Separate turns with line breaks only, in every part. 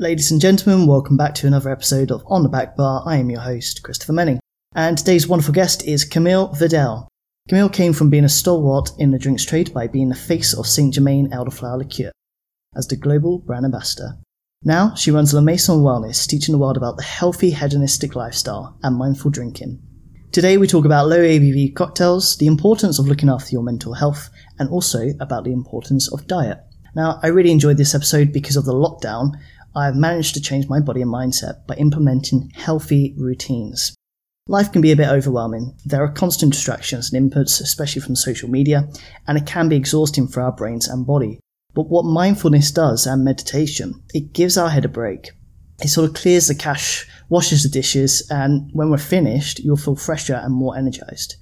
Ladies and gentlemen, welcome back to another episode of On the Back Bar. I am your host, Christopher Menning. And today's wonderful guest is Camille Vidal. Camille came from being a stalwart in the drinks trade by being the face of Saint Germain Elderflower Liqueur as the global brand ambassador. Now she runs La Maison Wellness, teaching the world about the healthy hedonistic lifestyle and mindful drinking. Today we talk about low ABV cocktails, the importance of looking after your mental health, and also about the importance of diet. Now, I really enjoyed this episode because of the lockdown. I've managed to change my body and mindset by implementing healthy routines. Life can be a bit overwhelming. There are constant distractions and inputs, especially from social media, and it can be exhausting for our brains and body. But what mindfulness does and meditation, it gives our head a break. It sort of clears the cache, washes the dishes, and when we're finished, you'll feel fresher and more energized.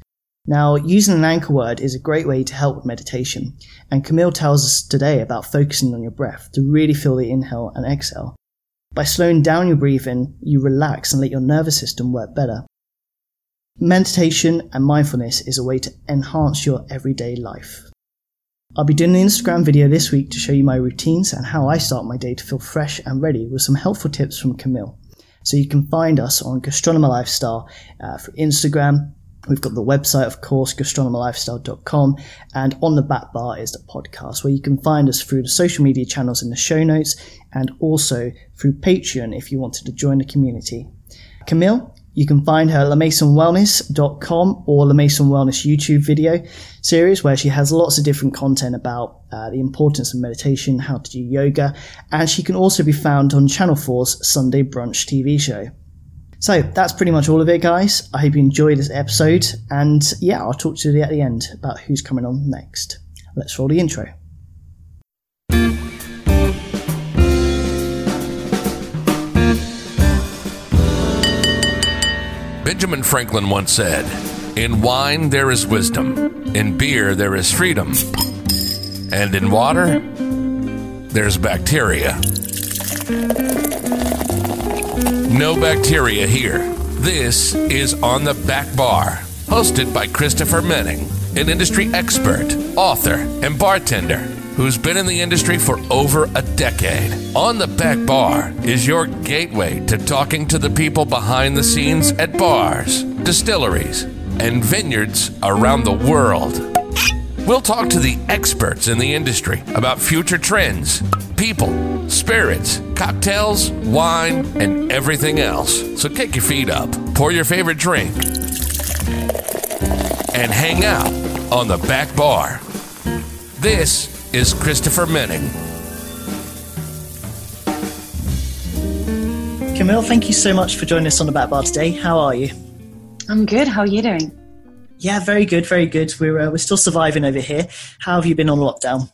Now, using an anchor word is a great way to help with meditation, and Camille tells us today about focusing on your breath to really feel the inhale and exhale. By slowing down your breathing, you relax and let your nervous system work better. Meditation and mindfulness is a way to enhance your everyday life. I'll be doing an Instagram video this week to show you my routines and how I start my day to feel fresh and ready with some helpful tips from Camille. So you can find us on Gastronomer Lifestyle uh, for Instagram, We've got the website, of course, gastronomerlifestyle.com, and on the back bar is the podcast where you can find us through the social media channels in the show notes and also through Patreon if you wanted to join the community. Camille, you can find her at lamaisonwellness.com or La Maison Wellness YouTube video series where she has lots of different content about uh, the importance of meditation, how to do yoga, and she can also be found on Channel 4's Sunday Brunch TV show. So that's pretty much all of it, guys. I hope you enjoyed this episode, and yeah, I'll talk to you at the end about who's coming on next. Let's roll the intro.
Benjamin Franklin once said, In wine there is wisdom, in beer there is freedom, and in water there's bacteria. No bacteria here. This is On the Back Bar, hosted by Christopher Menning, an industry expert, author, and bartender who's been in the industry for over a decade. On the Back Bar is your gateway to talking to the people behind the scenes at bars, distilleries, and vineyards around the world. We'll talk to the experts in the industry about future trends, people, spirits, cocktails, wine, and everything else. So kick your feet up, pour your favorite drink, and hang out on the back bar. This is Christopher Menning.
Camille, thank you so much for joining us on the back bar today. How are you?
I'm good. How are you doing?
Yeah, very good, very good. We're uh, we're still surviving over here. How have you been on lockdown?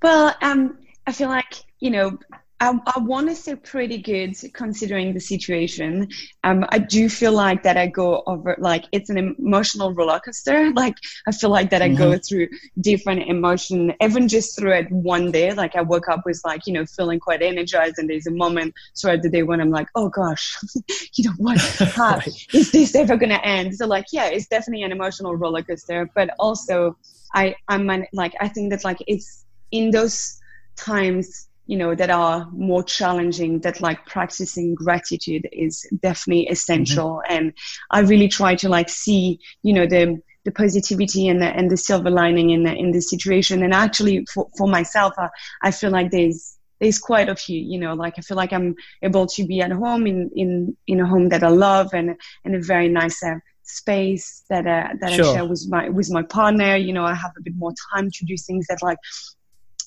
Well, um, I feel like you know I, I want to say pretty good considering the situation. Um, I do feel like that I go over like it's an emotional roller coaster. Like I feel like that I mm-hmm. go through different emotion, even just through it one day. Like I woke up with like you know feeling quite energized, and there's a moment throughout the day when I'm like, oh gosh, you know what? How, right. Is this ever gonna end? So like yeah, it's definitely an emotional roller coaster, but also I I'm like I think that like it's in those times you know that are more challenging that like practicing gratitude is definitely essential mm-hmm. and i really try to like see you know the the positivity and the, and the silver lining in the, in this situation and actually for, for myself I, I feel like there's there's quite a few you know like i feel like i'm able to be at home in in in a home that i love and and a very nice uh, space that uh, that sure. I share with my with my partner. You know, I have a bit more time to do things that like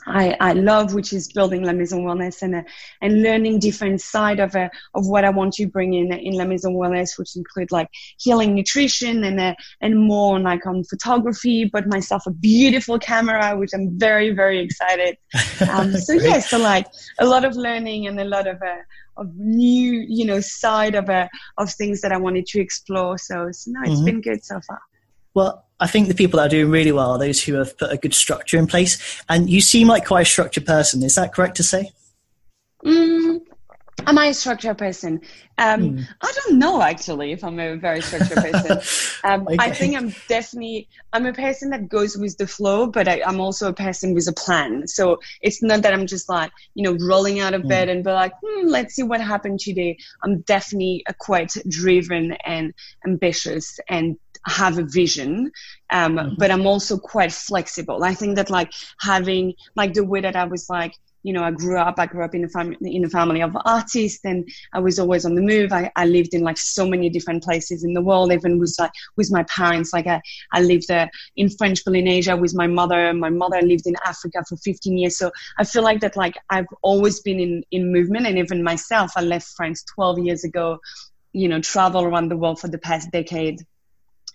I, I love, which is building La Maison Wellness and uh, and learning different side of uh, of what I want to bring in in La Maison Wellness, which include like healing nutrition and uh, and more like on photography. But myself a beautiful camera, which I'm very very excited. Um, so yes, yeah, so like a lot of learning and a lot of uh, of new you know side of uh, of things that I wanted to explore. So so no, it's mm-hmm. been good so far.
Well, I think the people that are doing really well are those who have put a good structure in place. And you seem like quite a structured person. Is that correct to say?
Mm, I'm I a structured person? Um, mm. I don't know actually if I'm a very structured person. Um, okay. I think I'm definitely I'm a person that goes with the flow, but I, am also a person with a plan. So it's not that I'm just like you know rolling out of mm. bed and be like, hmm, let's see what happened today. I'm definitely a quite driven and ambitious and have a vision um, mm-hmm. but i'm also quite flexible i think that like having like the way that i was like you know, I grew up, I grew up in a family, in a family of artists and I was always on the move. I, I lived in like so many different places in the world, even with like, with my parents. Like I, I lived uh, in French Polynesia with my mother. My mother lived in Africa for 15 years. So I feel like that, like I've always been in, in movement and even myself, I left France 12 years ago, you know, travel around the world for the past decade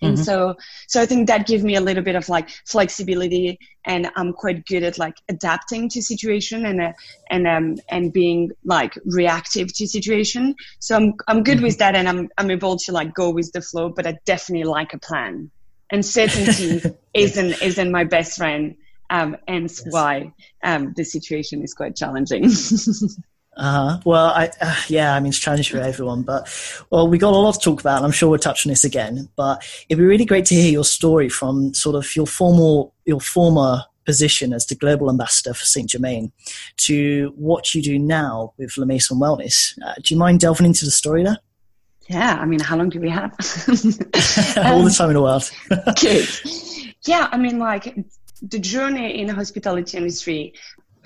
and mm-hmm. so so i think that gives me a little bit of like flexibility and i'm quite good at like adapting to situation and uh, and um and being like reactive to situation so i'm i'm good mm-hmm. with that and i'm i'm able to like go with the flow but i definitely like a plan and certainty isn't isn't my best friend um and yes. why um the situation is quite challenging
Uh-huh. Well, I, uh, yeah, I mean, it's challenging for everyone, but, well, we got a lot to talk about, and I'm sure we'll touch on this again, but it'd be really great to hear your story from sort of your formal, your former position as the global ambassador for Saint Germain to what you do now with La Maison Wellness. Uh, do you mind delving into the story there?
Yeah, I mean, how long do we have?
All the time in the world.
good. Yeah, I mean, like the journey in the hospitality industry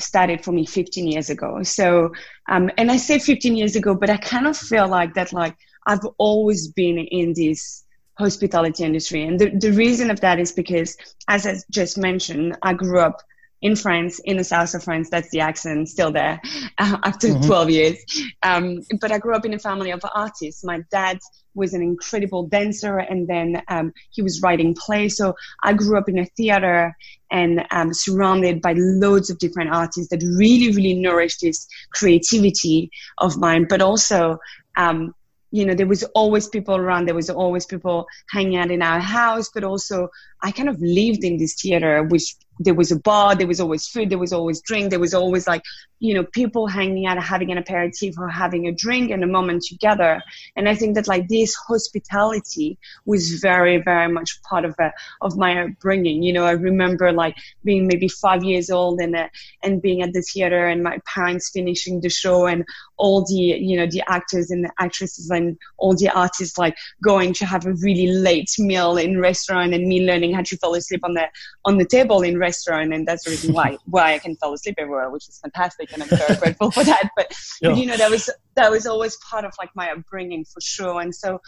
started for me 15 years ago. So, um, and I say 15 years ago, but I kind of feel like that, like I've always been in this hospitality industry. And the, the reason of that is because, as I just mentioned, I grew up in France, in the south of France. That's the accent still there uh, after mm-hmm. 12 years. Um, but I grew up in a family of artists. My dad was an incredible dancer and then um, he was writing plays. So I grew up in a theater and um, surrounded by loads of different artists that really, really nourished this creativity of mine, but also um, you know, there was always people around. There was always people hanging out in our house, but also I kind of lived in this theater, which there was a bar, there was always food, there was always drink, there was always like, you know, people hanging out, having an aperitif or having a drink and a moment together. And I think that like this hospitality was very, very much part of a, uh, of my upbringing. You know, I remember like being maybe five years old and uh, and being at the theater and my parents finishing the show and all the you know the actors and the actresses and all the artists like going to have a really late meal in restaurant and me learning how to fall asleep on the on the table in restaurant. And that's the reason why why I can fall asleep everywhere which is fantastic. And I'm very grateful for that. But, yeah. but you know that was that was always part of like my upbringing for sure. And so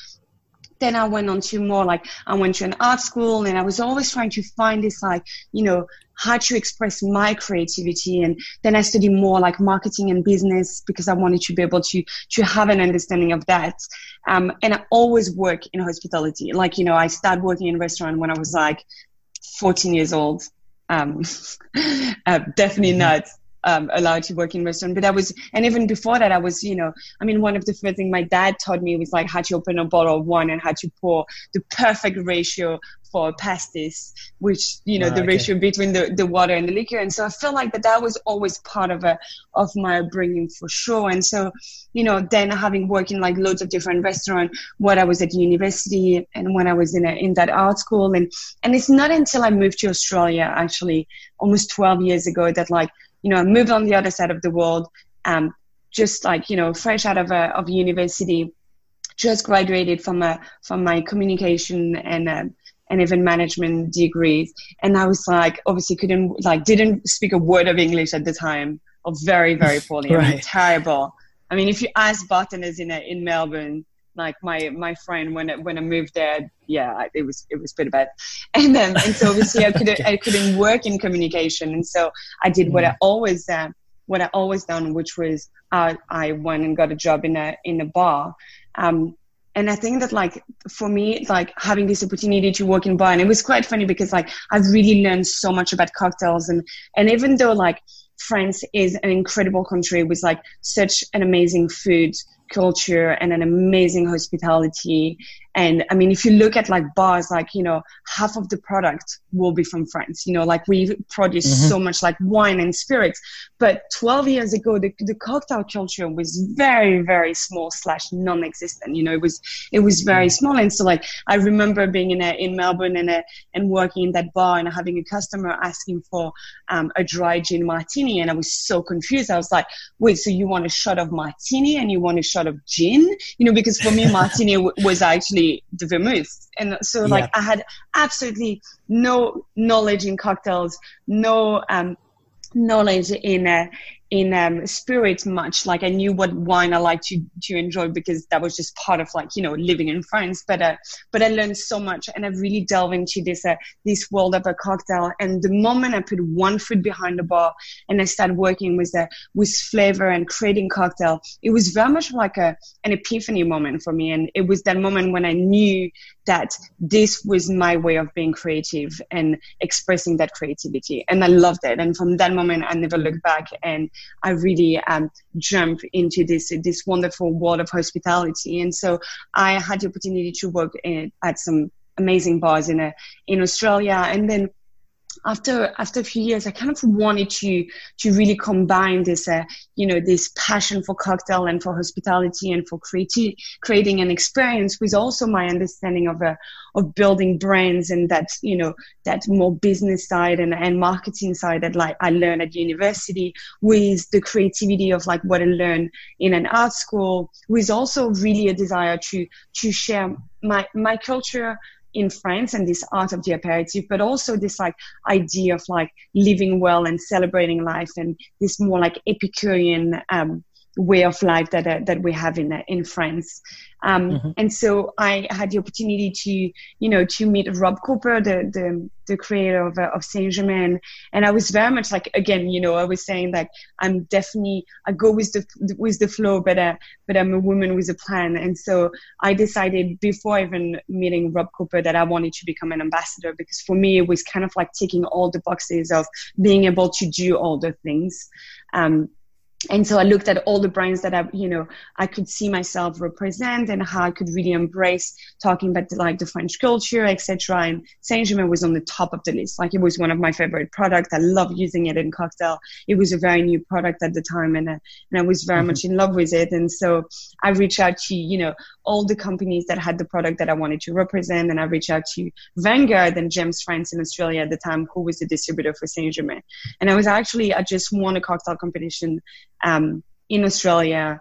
then I went on to more like I went to an art school and I was always trying to find this like, you know, how to express my creativity. And then I studied more like marketing and business because I wanted to be able to, to have an understanding of that. Um, and I always work in hospitality. Like, you know, I started working in restaurant when I was like 14 years old. Um, uh, definitely mm-hmm. not um, allowed to work in restaurant. But I was, and even before that, I was, you know, I mean, one of the first things my dad taught me was like how to open a bottle of wine and how to pour the perfect ratio for pastis, which you know oh, the okay. ratio between the, the water and the liquor. And so I felt like that that was always part of a of my upbringing for sure. And so, you know, then having worked in like loads of different restaurants, when I was at university and when I was in a, in that art school, and and it's not until I moved to Australia actually almost 12 years ago that like you know, I moved on the other side of the world, um, just like, you know, fresh out of, a, of university, just graduated from a, from my communication and, uh, and even management degrees. And I was like, obviously couldn't, like, didn't speak a word of English at the time, or very, very poorly. right. I mean, terrible. I mean, if you ask bartenders in, a, in Melbourne, like my my friend when it, when I moved there, yeah, it was it was pretty bad, and then and so obviously I couldn't I couldn't work in communication, and so I did mm. what I mm. always uh, what I always done, which was uh, I went and got a job in a in a bar. Um, and I think that like for me, like having this opportunity to work in bar, and it was quite funny because like I've really learned so much about cocktails, and and even though like France is an incredible country with like such an amazing food culture and an amazing hospitality And I mean, if you look at like bars, like, you know, half of the product will be from France, you know, like we produce mm-hmm. so much like wine and spirits. But 12 years ago, the, the cocktail culture was very, very small slash non-existent. You know, it was, it was very mm-hmm. small. And so like, I remember being in a, in Melbourne and a, and working in that bar and having a customer asking for um, a dry gin martini. And I was so confused. I was like, wait, so you want a shot of martini and you want a shot of gin? You know, because for me, martini w- was actually the vermouth. And so like yeah. I had absolutely no knowledge in cocktails, no um, knowledge in uh, in um, spirit much. Like I knew what wine I like to to enjoy because that was just part of like you know living in France. But uh, but I learned so much, and I really delved into this uh, this world of a cocktail. And the moment I put one foot behind the bar and I started working with uh, with flavor and creating cocktail, it was very much like a an epiphany moment for me. And it was that moment when I knew that this was my way of being creative and expressing that creativity. And I loved it. And from that moment, I never looked back. And I really um, jumped into this this wonderful world of hospitality. And so I had the opportunity to work in, at some amazing bars in a, in Australia, and then after after a few years, I kind of wanted to to really combine this, uh, you know, this passion for cocktail and for hospitality and for creating creating an experience with also my understanding of uh, of building brands and that you know that more business side and, and marketing side that like I learned at university with the creativity of like what I learned in an art school with also really a desire to to share my my culture in France and this art of the aperitif, but also this like idea of like living well and celebrating life and this more like Epicurean um, way of life that uh, that we have in uh, in France. Um, mm-hmm. And so I had the opportunity to, you know, to meet Rob Cooper, the the, the creator of, uh, of Saint Germain, and I was very much like, again, you know, I was saying that I'm definitely I go with the with the flow, but uh, but I'm a woman with a plan, and so I decided before even meeting Rob Cooper that I wanted to become an ambassador because for me it was kind of like ticking all the boxes of being able to do all the things. Um, and so I looked at all the brands that I, you know, I could see myself represent and how I could really embrace talking about the, like the French culture, etc. And Saint Germain was on the top of the list. Like it was one of my favorite products. I love using it in cocktail. It was a very new product at the time, and uh, and I was very mm-hmm. much in love with it. And so I reached out to you know all the companies that had the product that I wanted to represent, and I reached out to Vanguard and James France in Australia at the time, who was the distributor for Saint Germain. And I was actually I just won a cocktail competition um, in Australia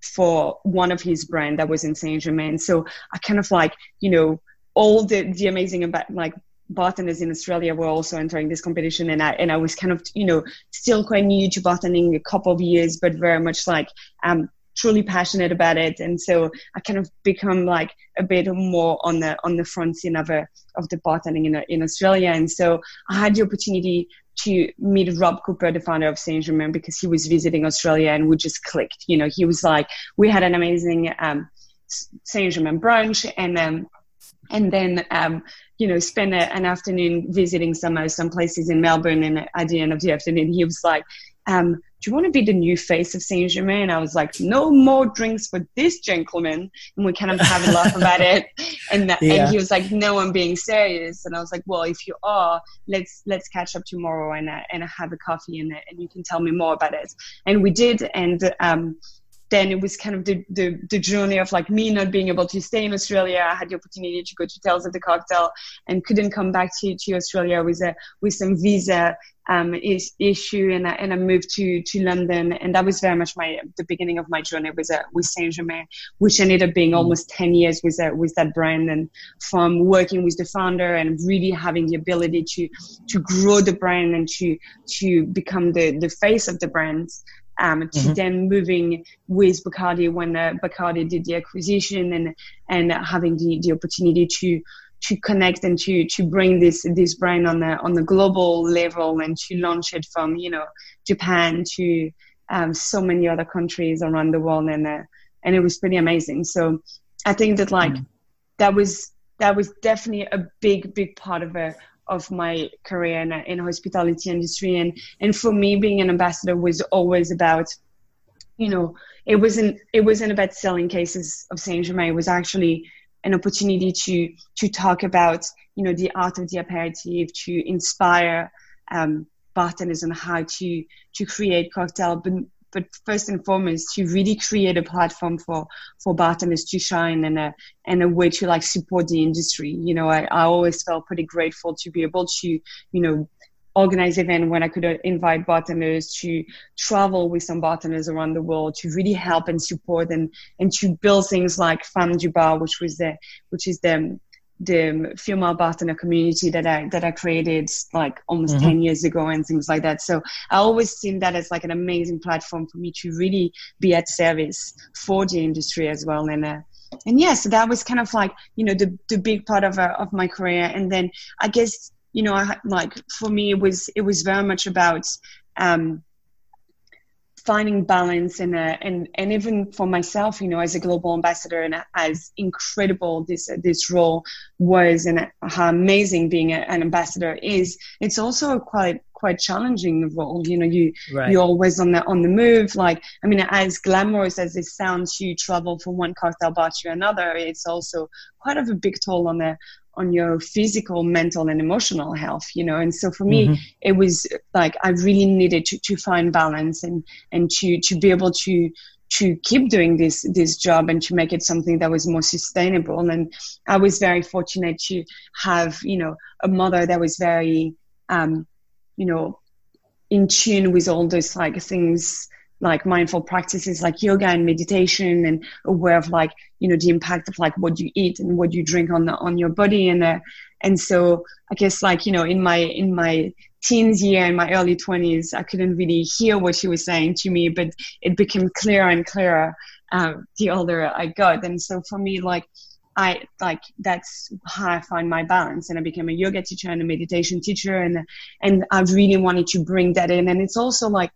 for one of his brand that was in Saint Germain. So I kind of like, you know, all the, the amazing about like bartenders in Australia were also entering this competition. And I and I was kind of, you know, still quite new to bartending a couple of years, but very much like um truly passionate about it. And so I kind of become like a bit more on the on the front scene of a, of the bartending in, in Australia. And so I had the opportunity to meet Rob Cooper, the founder of Saint Germain, because he was visiting Australia and we just clicked. You know, he was like, we had an amazing um, Saint Germain brunch, and um, and then um, you know spend a, an afternoon visiting some uh, some places in Melbourne. And at the end of the afternoon, he was like, um, do you want to be the new face of Saint Germain? I was like, no more drinks for this gentleman. And we kind of have a laugh about it. And, that, yeah. and he was like, no, I'm being serious. And I was like, well, if you are, let's, let's catch up tomorrow and, uh, and have a coffee and, uh, and you can tell me more about it. And we did. And, um, then it was kind of the, the, the, journey of like me not being able to stay in Australia. I had the opportunity to go to Tales of the Cocktail and couldn't come back to, to Australia with a, with some visa um, is, issue and I, and I moved to, to London and that was very much my the beginning of my journey with uh, with Saint Germain, which ended up being mm. almost ten years with uh, with that brand and from working with the founder and really having the ability to to grow the brand and to to become the the face of the brand um, to mm-hmm. then moving with Bacardi when uh, Bacardi did the acquisition and and having the, the opportunity to to connect and to to bring this this brand on the on the global level and to launch it from you know Japan to um, so many other countries around the world and uh, and it was pretty amazing. So I think that like mm. that was that was definitely a big big part of a of my career in, in hospitality industry. And and for me being an ambassador was always about you know it wasn't it wasn't about selling cases of Saint Germain it was actually an opportunity to to talk about you know the art of the aperitif, to inspire um, bartenders on how to to create cocktail, but but first and foremost to really create a platform for for bartenders to shine and a and a way to like support the industry. You know, I, I always felt pretty grateful to be able to you know organize event when I could uh, invite bartenders to travel with some bartenders around the world to really help and support and and to build things like Femme du Bar, which was the which is the the female bartender community that I that I created like almost mm-hmm. 10 years ago and things like that. So I always seen that as like an amazing platform for me to really be at service for the industry as well. And uh, and yeah, so that was kind of like you know the the big part of uh, of my career. And then I guess you know I like for me it was it was very much about um, finding balance and uh, and and even for myself you know as a global ambassador and as incredible this this role was and how amazing being a, an ambassador is it's also a quite quite challenging the role you know you right. you're always on the on the move like i mean as glamorous as it sounds you travel from one cocktail bar to another it's also quite of a big toll on the on your physical, mental, and emotional health, you know. And so for me, mm-hmm. it was like I really needed to, to find balance and and to to be able to to keep doing this this job and to make it something that was more sustainable. And I was very fortunate to have you know a mother that was very um, you know in tune with all those like things like mindful practices like yoga and meditation and aware of like you know the impact of like what you eat and what you drink on the on your body. And uh, and so i guess like you know in my in my teens year in my early 20s i couldn't really hear what she was saying to me but it became clearer and clearer uh, the older i got. And so for me like I like that's how I find my balance, and I became a yoga teacher and a meditation teacher, and and I really wanted to bring that in. And it's also like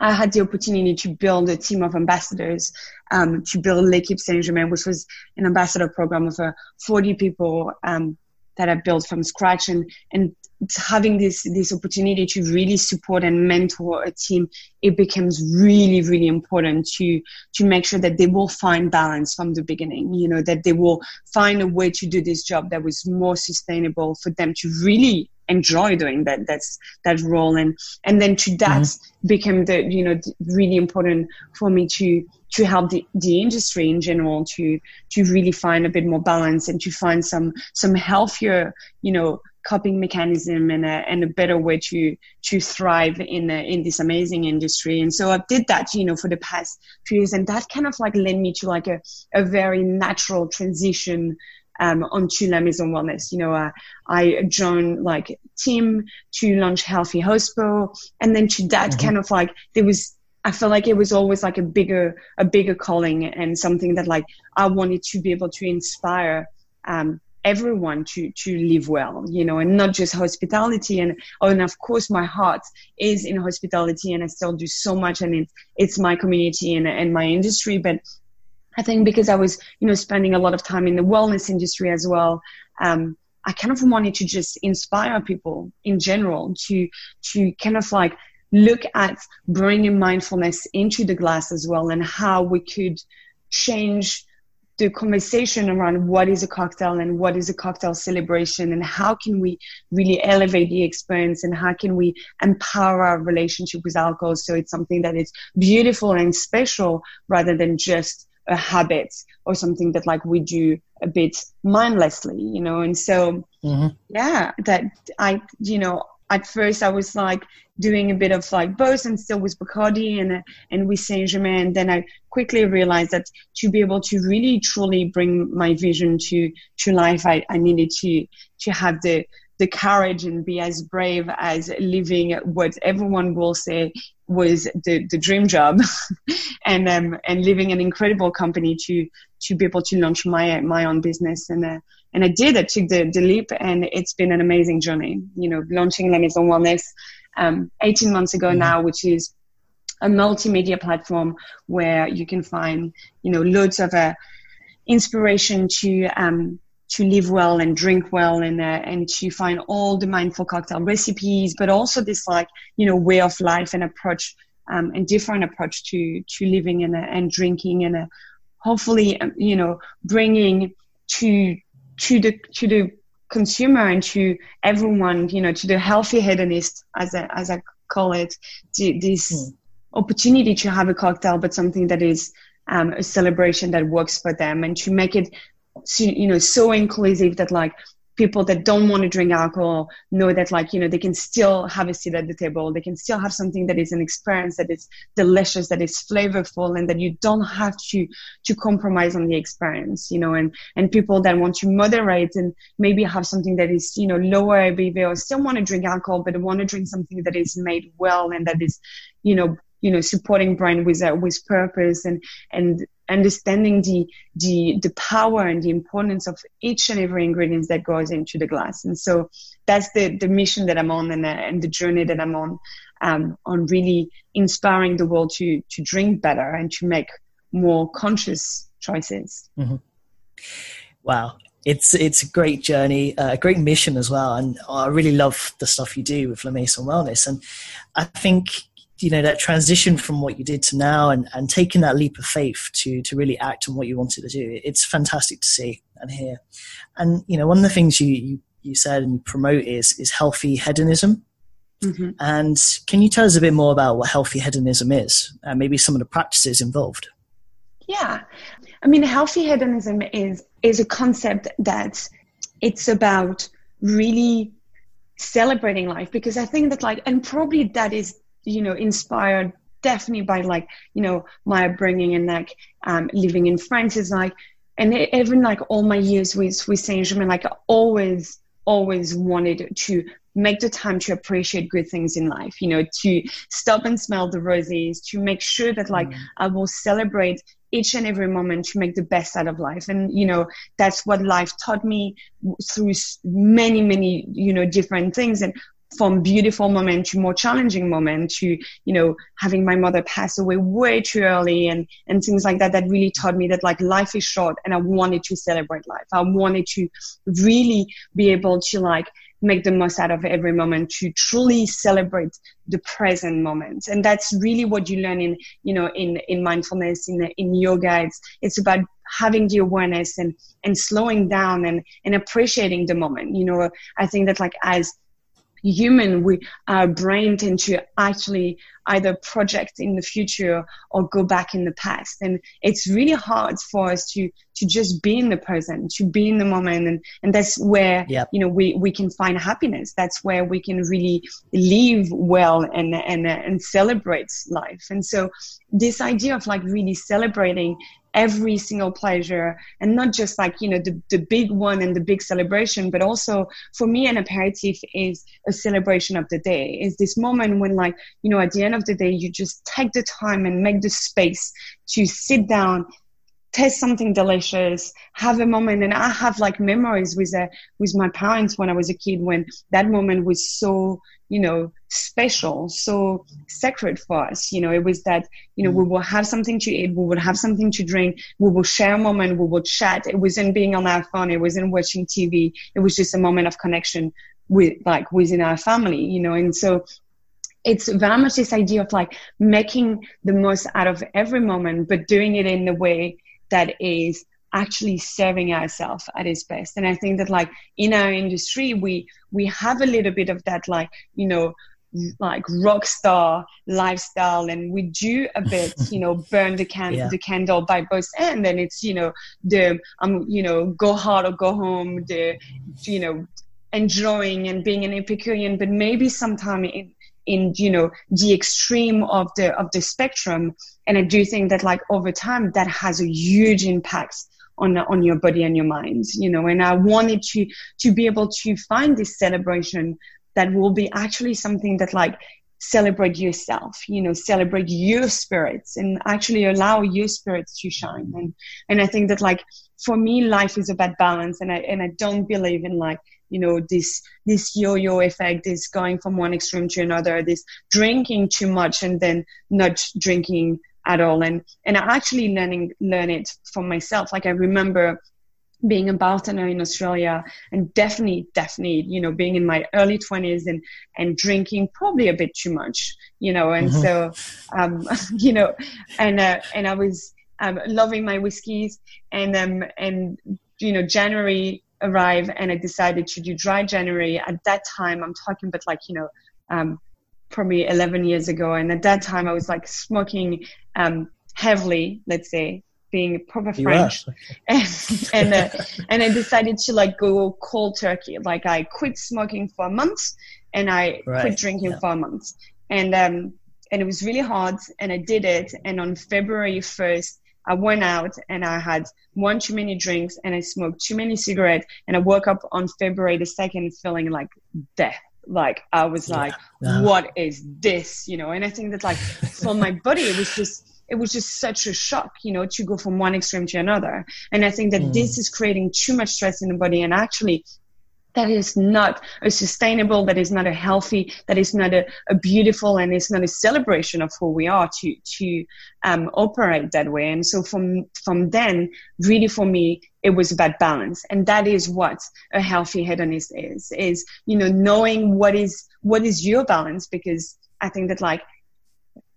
I had the opportunity to build a team of ambassadors um, to build L'Equipe Saint Germain, which was an ambassador program of uh, 40 people um, that I built from scratch. And, and having this, this opportunity to really support and mentor a team, it becomes really, really important to, to make sure that they will find balance from the beginning, you know, that they will find a way to do this job that was more sustainable for them to really enjoy doing that that's that role. And and then to that mm-hmm. became the you know really important for me to to help the, the industry in general to to really find a bit more balance and to find some some healthier you know coping mechanism and a, and a better way to to thrive in a, in this amazing industry. And so I did that you know for the past few years. And that kind of like led me to like a, a very natural transition um, onto La Maison Wellness. You know, uh, I joined like team to launch Healthy Hospo, and then to that mm-hmm. kind of like there was. I felt like it was always like a bigger, a bigger calling and something that like I wanted to be able to inspire um, everyone to to live well you know and not just hospitality and oh, and of course my heart is in hospitality and i still do so much and it's it's my community and, and my industry but I think because I was, you know, spending a lot of time in the wellness industry as well, um, I kind of wanted to just inspire people in general to to kind of like look at bringing mindfulness into the glass as well and how we could change the conversation around what is a cocktail and what is a cocktail celebration and how can we really elevate the experience and how can we empower our relationship with alcohol so it's something that is beautiful and special rather than just a habit or something that like we do a bit mindlessly, you know. And so, mm-hmm. yeah, that I, you know, at first I was like doing a bit of like both and still with Bacardi and and with Saint Germain. And then I quickly realized that to be able to really truly bring my vision to to life, I, I needed to to have the the courage and be as brave as living what everyone will say was the, the dream job. And um, and living an incredible company to to be able to launch my my own business. And uh, and I did I took the, the leap and it's been an amazing journey. You know launching La Maison Wellness um, 18 months ago mm-hmm. now which is a multimedia platform where you can find you know loads of uh, inspiration to um, to live well and drink well and uh, and to find all the mindful cocktail recipes, but also this like you know way of life and approach um, and different approach to to living and uh, and drinking and uh, hopefully um, you know bringing to to the to the consumer and to everyone, you know, to the healthy hedonist, as I, as I call it, to this mm. opportunity to have a cocktail, but something that is um, a celebration that works for them, and to make it, you know, so inclusive that like people that don't want to drink alcohol know that like you know they can still have a seat at the table they can still have something that is an experience that is delicious that is flavorful and that you don't have to to compromise on the experience you know and and people that want to moderate and maybe have something that is you know lower ABV or still want to drink alcohol but want to drink something that is made well and that is you know you know supporting brand with uh, with purpose and and understanding the the the power and the importance of each and every ingredient that goes into the glass and so that's the the mission that i'm on and, uh, and the journey that i'm on um, on really inspiring the world to to drink better and to make more conscious choices
mm-hmm. wow it's it's a great journey, uh, a great mission as well, and I really love the stuff you do with La Maison Wellness. And I think you know that transition from what you did to now and, and taking that leap of faith to to really act on what you wanted to do it's fantastic to see and hear. And you know one of the things you you, you said and you promote is is healthy hedonism. Mm-hmm. and can you tell us a bit more about what healthy hedonism is and maybe some of the practices involved?
Yeah. I mean healthy hedonism is is a concept that it's about really celebrating life because i think that like and probably that is you know inspired definitely by like you know my upbringing and like um, living in France is like and even like all my years with with Saint Germain like I always always wanted to make the time to appreciate good things in life you know to stop and smell the roses to make sure that like mm. I will celebrate each and every moment to make the best out of life and you know that's what life taught me through many many you know different things and from beautiful moment to more challenging moment to you know having my mother pass away way too early and and things like that that really taught me that like life is short and i wanted to celebrate life. I wanted to really be able to like make the most out of every moment to truly celebrate the present moment. And that's really what you learn in you know in in mindfulness in in yoga. It's it's about having the awareness and and slowing down and and appreciating the moment. You know i think that like as human we our brain tend to actually either project in the future or go back in the past. And it's really hard for us to to just be in the present to be in the moment. And and that's where yep. you know we we can find happiness. That's where we can really live well and and and celebrate life. And so this idea of like really celebrating every single pleasure and not just like you know the, the big one and the big celebration but also for me an aperitif is a celebration of the day is this moment when like you know at the end of the day you just take the time and make the space to sit down taste something delicious, have a moment. And I have like memories with uh, with my parents when I was a kid when that moment was so you know special, so sacred for us. You know, it was that you know we mm. will have something to eat, we would have something to drink, we will share a moment, we will chat. It wasn't being on our phone, it wasn't watching TV. It was just a moment of connection with like within our family. You know, and so it's very much this idea of like making the most out of every moment, but doing it in a way that is actually serving ourselves at its best. And i think that like in our industry we we have a little bit of that like you know like rock star lifestyle and we do a bit you know burn the can yeah. the candle by both ends and it's you know the um you know go hard or go home the you know enjoying and being an epicurean. But maybe sometime in in you know the extreme of the of the spectrum. And i do think that like over time that has a huge impact on on your body and your mind you know and i wanted to to be able to find this celebration that will be actually something that like celebrate yourself you know celebrate your spirits and actually allow your spirits to shine. And and i think that like for me life is about balance and i and i don't believe in like you know this this yo-yo effect is going from one extreme to another this drinking too much and then not drinking at all and and i actually learning learn it from myself like i remember being a bartender in Australia and definitely, definitely, you know, being in my early twenties and, and drinking probably a bit too much, you know, and mm-hmm. so, um, you know, and, uh, and I was, um, loving my whiskeys and, um, and you know, January arrived and I decided to do dry January. At that time, I'm talking about like, you know, um, probably 11 years ago. And at that time, I was like smoking um, heavily, let's say, being a proper French, and and, uh, and I decided to like go cold turkey. Like I quit smoking for a month, and I right. quit drinking yeah. for a month, and um and it was really hard, and I did it. And on February first, I went out and I had one too many drinks, and I smoked too many cigarettes, and I woke up on February the second feeling like death like i was like what is this you know and i think that like for my body it was just it was just such a shock, you know, to go from one extreme to another. And I think that mm. this is creating too much stress in the body and actually that is not a sustainable, that is not a healthy, that is not a, a beautiful, and it's not a celebration of who we are to to um, operate that way. And so from from then, really for me, it was about balance, and that is what a healthy hedonist is: is you know knowing what is what is your balance, because I think that like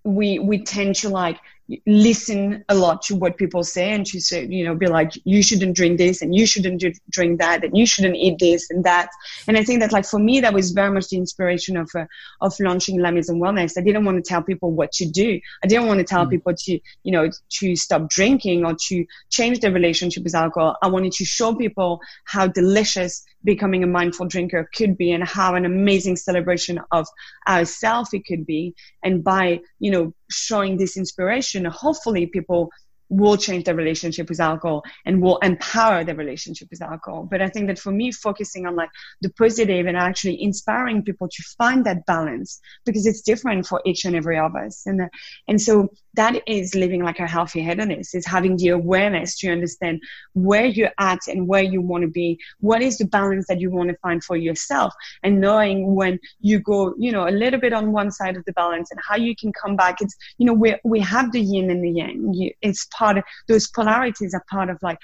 we we tend to like listen a lot to what people say and to say, you know, be like, you shouldn't drink this and you shouldn't drink that and you shouldn't eat this and that. And I think that like for me, that was very much the inspiration of, uh, of launching La Maison Wellness. I didn't want to tell people what to do. I didn't want to tell mm. people to, you know, to stop drinking or to change their relationship with alcohol. I wanted to show people how delicious becoming a mindful drinker could be and how an amazing celebration of ourselves it could be. And by, you know, showing this inspiration, hopefully people will change their relationship with alcohol and will empower their relationship with alcohol. But I think that for me, focusing on like the positive and actually inspiring people to find that balance because it's different for each and every of us. And, and so that is living like a healthy hedonist is having the awareness to understand where you're at and where you want to be. What is the balance that you want to find for yourself and knowing when you go, you know, a little bit on one side of the balance and how you can come back. It's, you know, we, we have the yin and the yang. It's part of those polarities are part of like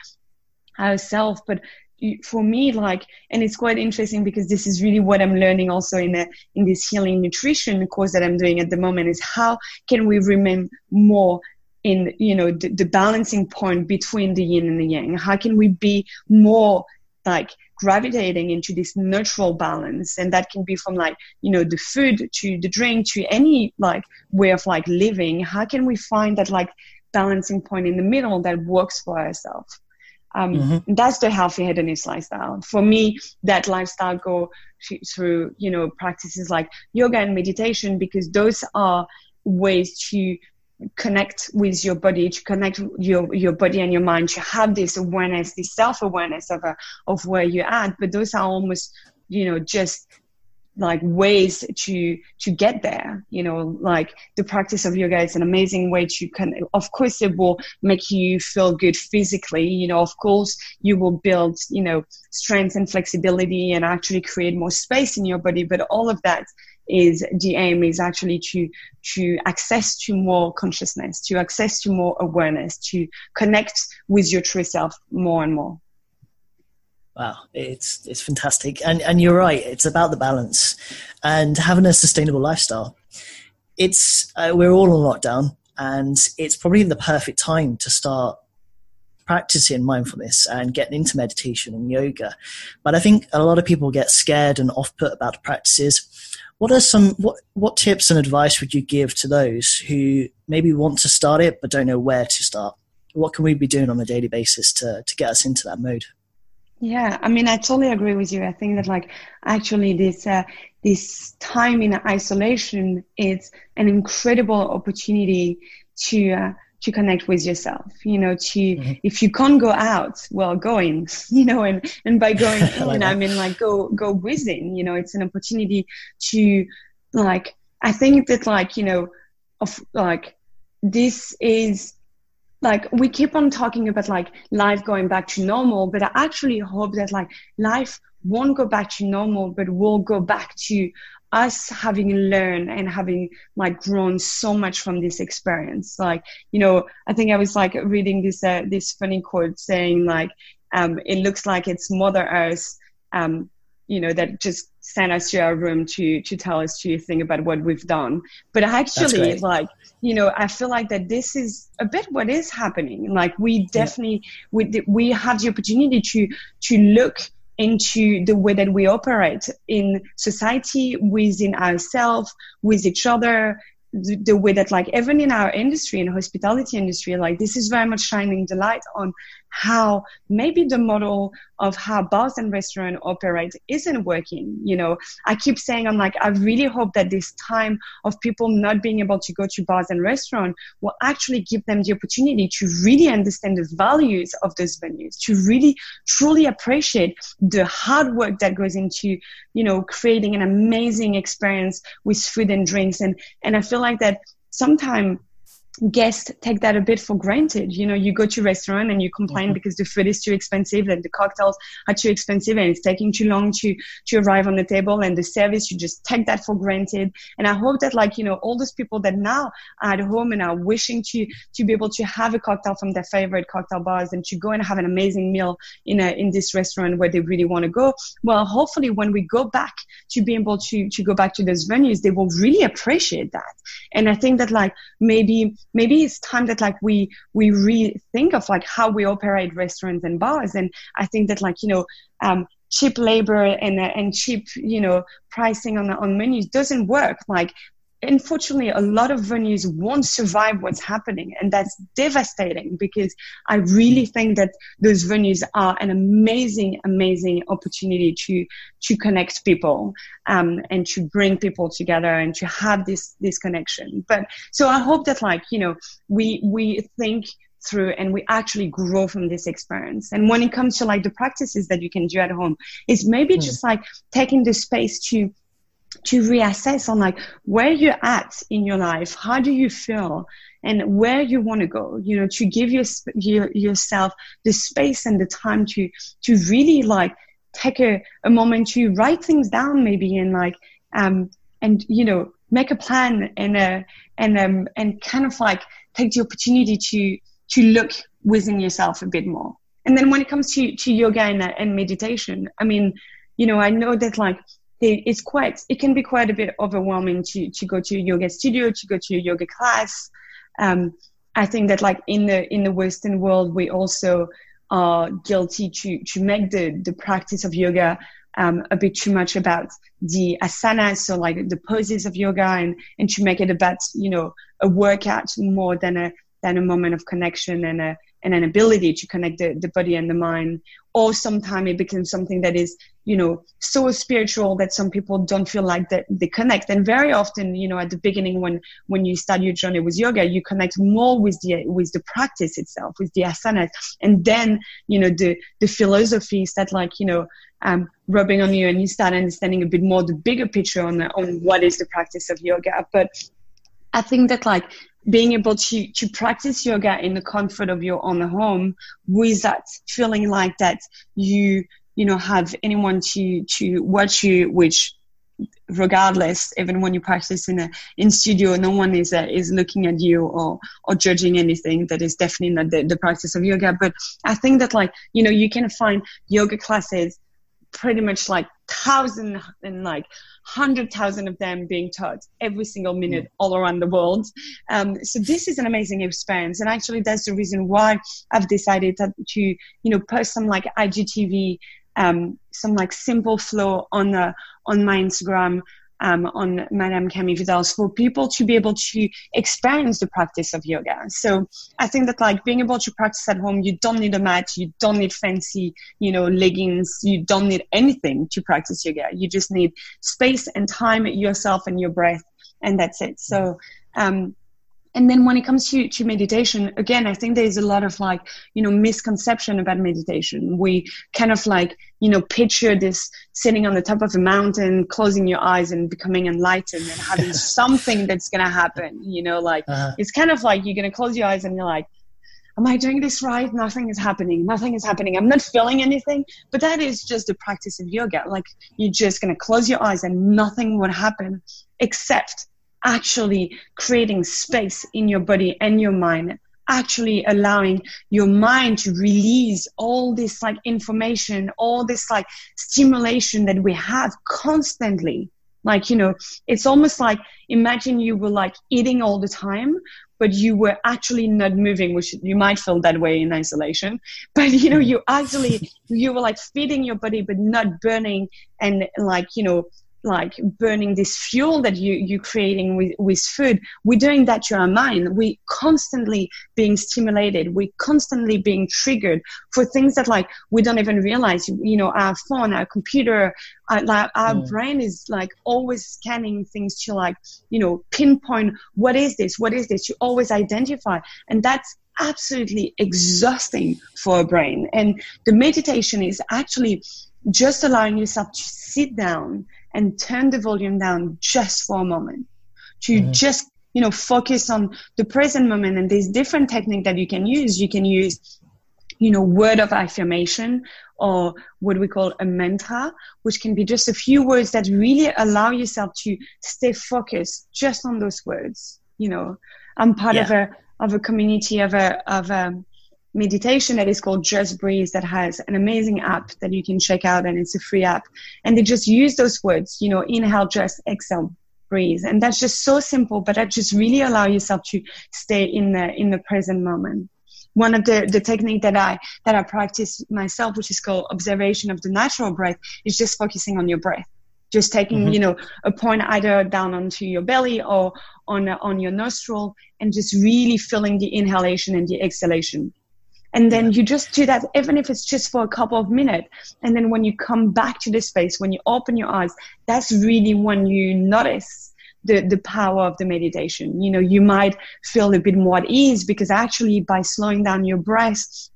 ourselves, but for me like and it's quite interesting because this is really what i'm learning also in the in this healing nutrition course that i'm doing at the moment is how can we remain more in you know the, the balancing point between the yin and the yang? How can we be more like gravitating into this neutral balance? And that can be from like you know the food to the drink to any like way of like living. How can we find that like balancing point in the middle that works for ourselves. Um, mm-hmm. That's the healthy hedonist lifestyle. For me, that lifestyle go through, you know, practices like yoga and meditation because those are ways to connect with your body, to connect your your body and your mind, to have this awareness, this self awareness of a, of where you're at. But those are almost, you know, just like ways to to get there you know like the practice of yoga is an amazing way to can of course it will make you feel good physically you know of course you will build you know strength and flexibility and actually create more space in your body but all of that is the aim is actually to to access to more consciousness to access to more awareness to connect with your true self more and more
Wow, it's it's fantastic, and and you're right. It's about the balance and having a sustainable lifestyle. It's uh, we're all on lockdown, and it's probably the perfect time to start practicing mindfulness and getting into meditation and yoga. But I think a lot of people get scared and off put about practices. What are some what what tips and advice would you give to those who maybe want to start it but don't know where to start? What can we be doing on a daily basis to to get us into that mode?
Yeah, I mean, I totally agree with you. I think that like actually this uh, this time in isolation is an incredible opportunity to uh, to connect with yourself. You know, to mm-hmm. if you can't go out, well, going. You know, and and by going in, I mean like go go within. You know, it's an opportunity to like. I think that like you know, of like this is like we keep on talking about like life going back to normal but i actually hope that like life won't go back to normal but will go back to us having learned and having like grown so much from this experience. Like you know i think i was like reading this uh, this funny quote saying like um it looks like it's mother earth um you know, that just send us to our room to to tell us to think about what we've done. But actually, like you know, I feel like that this is a bit what is happening. Like we definitely yeah. we we have the opportunity to to look into the way that we operate in society, within ourselves, with each other, the, the, way that like even in our industry in hospitality industry like this is very much shining the light on how maybe the model of how bars and restaurants operate isn't working. You know, I keep saying, I'm like, I really hope that this time of people not being able to go to bars and restaurants will actually give them the opportunity to really understand the values of those venues, to really truly appreciate the hard work that goes into, you know, creating an amazing experience with food and drinks. And, and I feel like that sometimes guests take that a bit for granted. You know, you go to a restaurant and you complain mm-hmm. because the food is too expensive and the cocktails are too expensive and it's taking too long to, to arrive on the table and the service, you just take that for granted. And I hope that like, you know, all those people that now are at home and are wishing to, to be able to have a cocktail from their favorite cocktail bars and to go and have an amazing meal in a, in this restaurant where they really want to go. Well, hopefully when we go back to be able to, to go back to those venues, they will really appreciate that. And I think that like maybe maybe it's time that like we we rethink of like how we operate restaurants and bars. And i think that like you know um, cheap labor and and cheap you know pricing on on menus doesn't work. Like unfortunately a lot of venues won't survive what's happening and that's devastating because i really think that those venues are an amazing amazing opportunity to to connect people um, and to bring people together and to have this this connection but so i hope that like you know we we think through and we actually grow from this experience. And when it comes to like the practices that you can do at home, is maybe mm. just like taking the space to to reassess on like where you're at in your life how do you feel and where you want to go you know to give your, your, yourself the space and the time to to really like take a, a moment to write things down maybe and like um and you know make a plan and uh and um and kind of like take the opportunity to to look within yourself a bit more. And then when it comes to to yoga and, and meditation i mean you know i know that like it's quite it can be quite a bit overwhelming to to go to a yoga studio to go to a yoga class. Um, i think that like in the in the western world we also are guilty to to make the the practice of yoga um, a bit too much about the asanas so like the poses of yoga and and to make it about you know a workout more than a than a moment of connection and a and an ability to connect the, the body and the mind. Or sometimes it becomes something that is you know so spiritual that some people don't feel like that they connect. And very often you know at the beginning when when you start your journey with yoga you connect more with the with the practice itself with the asanas. And then you know the the philosophies that like you know um, rubbing on you and you start understanding a bit more the bigger picture on the, on what is the practice of yoga. But I think that like being able to to practice yoga in the comfort of your own home without feeling like that you you know have anyone to to watch you which regardless even when you practice in a in studio no one is uh, is looking at you or or judging anything. That is definitely not the, the practice of yoga. But i think that like you know you can find yoga classes pretty much like thousand and like hundred thousand of them being taught every single minute all around the world. Um, so this is an amazing experience, and actually that's the reason why I've decided to you know post some like IGTV, um, some like simple flow on the on my Instagram um, on Madame Camille Vidal's for people to be able to experience the practice of yoga. So I think that like being able to practice at home, you don't need a mat, you don't need fancy, you know, leggings, you don't need anything to practice yoga. You just need space and time, yourself and your breath, and that's it. So um, and then when it comes to, to meditation again i think there's a lot of like you know misconception about meditation we kind of like you know picture this sitting on the top of a mountain closing your eyes and becoming enlightened and having something that's gonna happen you know like uh-huh. it's kind of like you're gonna close your eyes and you're like am I doing this right? Nothing is happening. Nothing is happening. I'm not feeling anything. But that is just the practice of yoga. Like you're just going to close your eyes and nothing would happen except actually creating space in your body and your mind actually allowing your mind to release all this like information, all this like stimulation that we have constantly. Like, you know, it's almost like imagine you were like eating all the time, but you were actually not moving, which you might feel that way in isolation. But, you know, you mm. actually, you were like feeding your body, but not burning and like, you know, like burning this fuel that you you're creating with with food. We're doing that to our mind. We're constantly being stimulated. We're constantly being triggered for things that like we don't even realize. You know our phone our computer our, like, our mm. brain is like always scanning things to like you know pinpoint what is this what is this? You always identify. And that's absolutely exhausting for a brain. And the meditation is actually just allowing yourself to sit down and turn the volume down just for a moment to mm-hmm. just you know focus on the present moment and there's different technique that you can use you can use you know word of affirmation or what we call a mantra which can be just a few words that really allow yourself to stay focused just on those words you know i'm part yeah. of a of a community of a of a meditation that is called Just Breathe that has an amazing app that you can check out and it's a free app. And they just use those words, you know, inhale, just exhale, breathe. And that's just so simple, but that just really allow yourself to stay in the, in the present moment. One of the, the technique that I, that I practice myself, which is called observation of the natural breath, is just focusing on your breath just taking mm-hmm. you know a point either down onto your belly or on on your nostril and just really feeling the inhalation and the exhalation and then you just do that, even if it's just for a couple of minutes. And then when you come back to the space, when you open your eyes, that's really when you notice the, the power of the meditation. You know, you might feel a bit more at ease because actually by slowing down your breath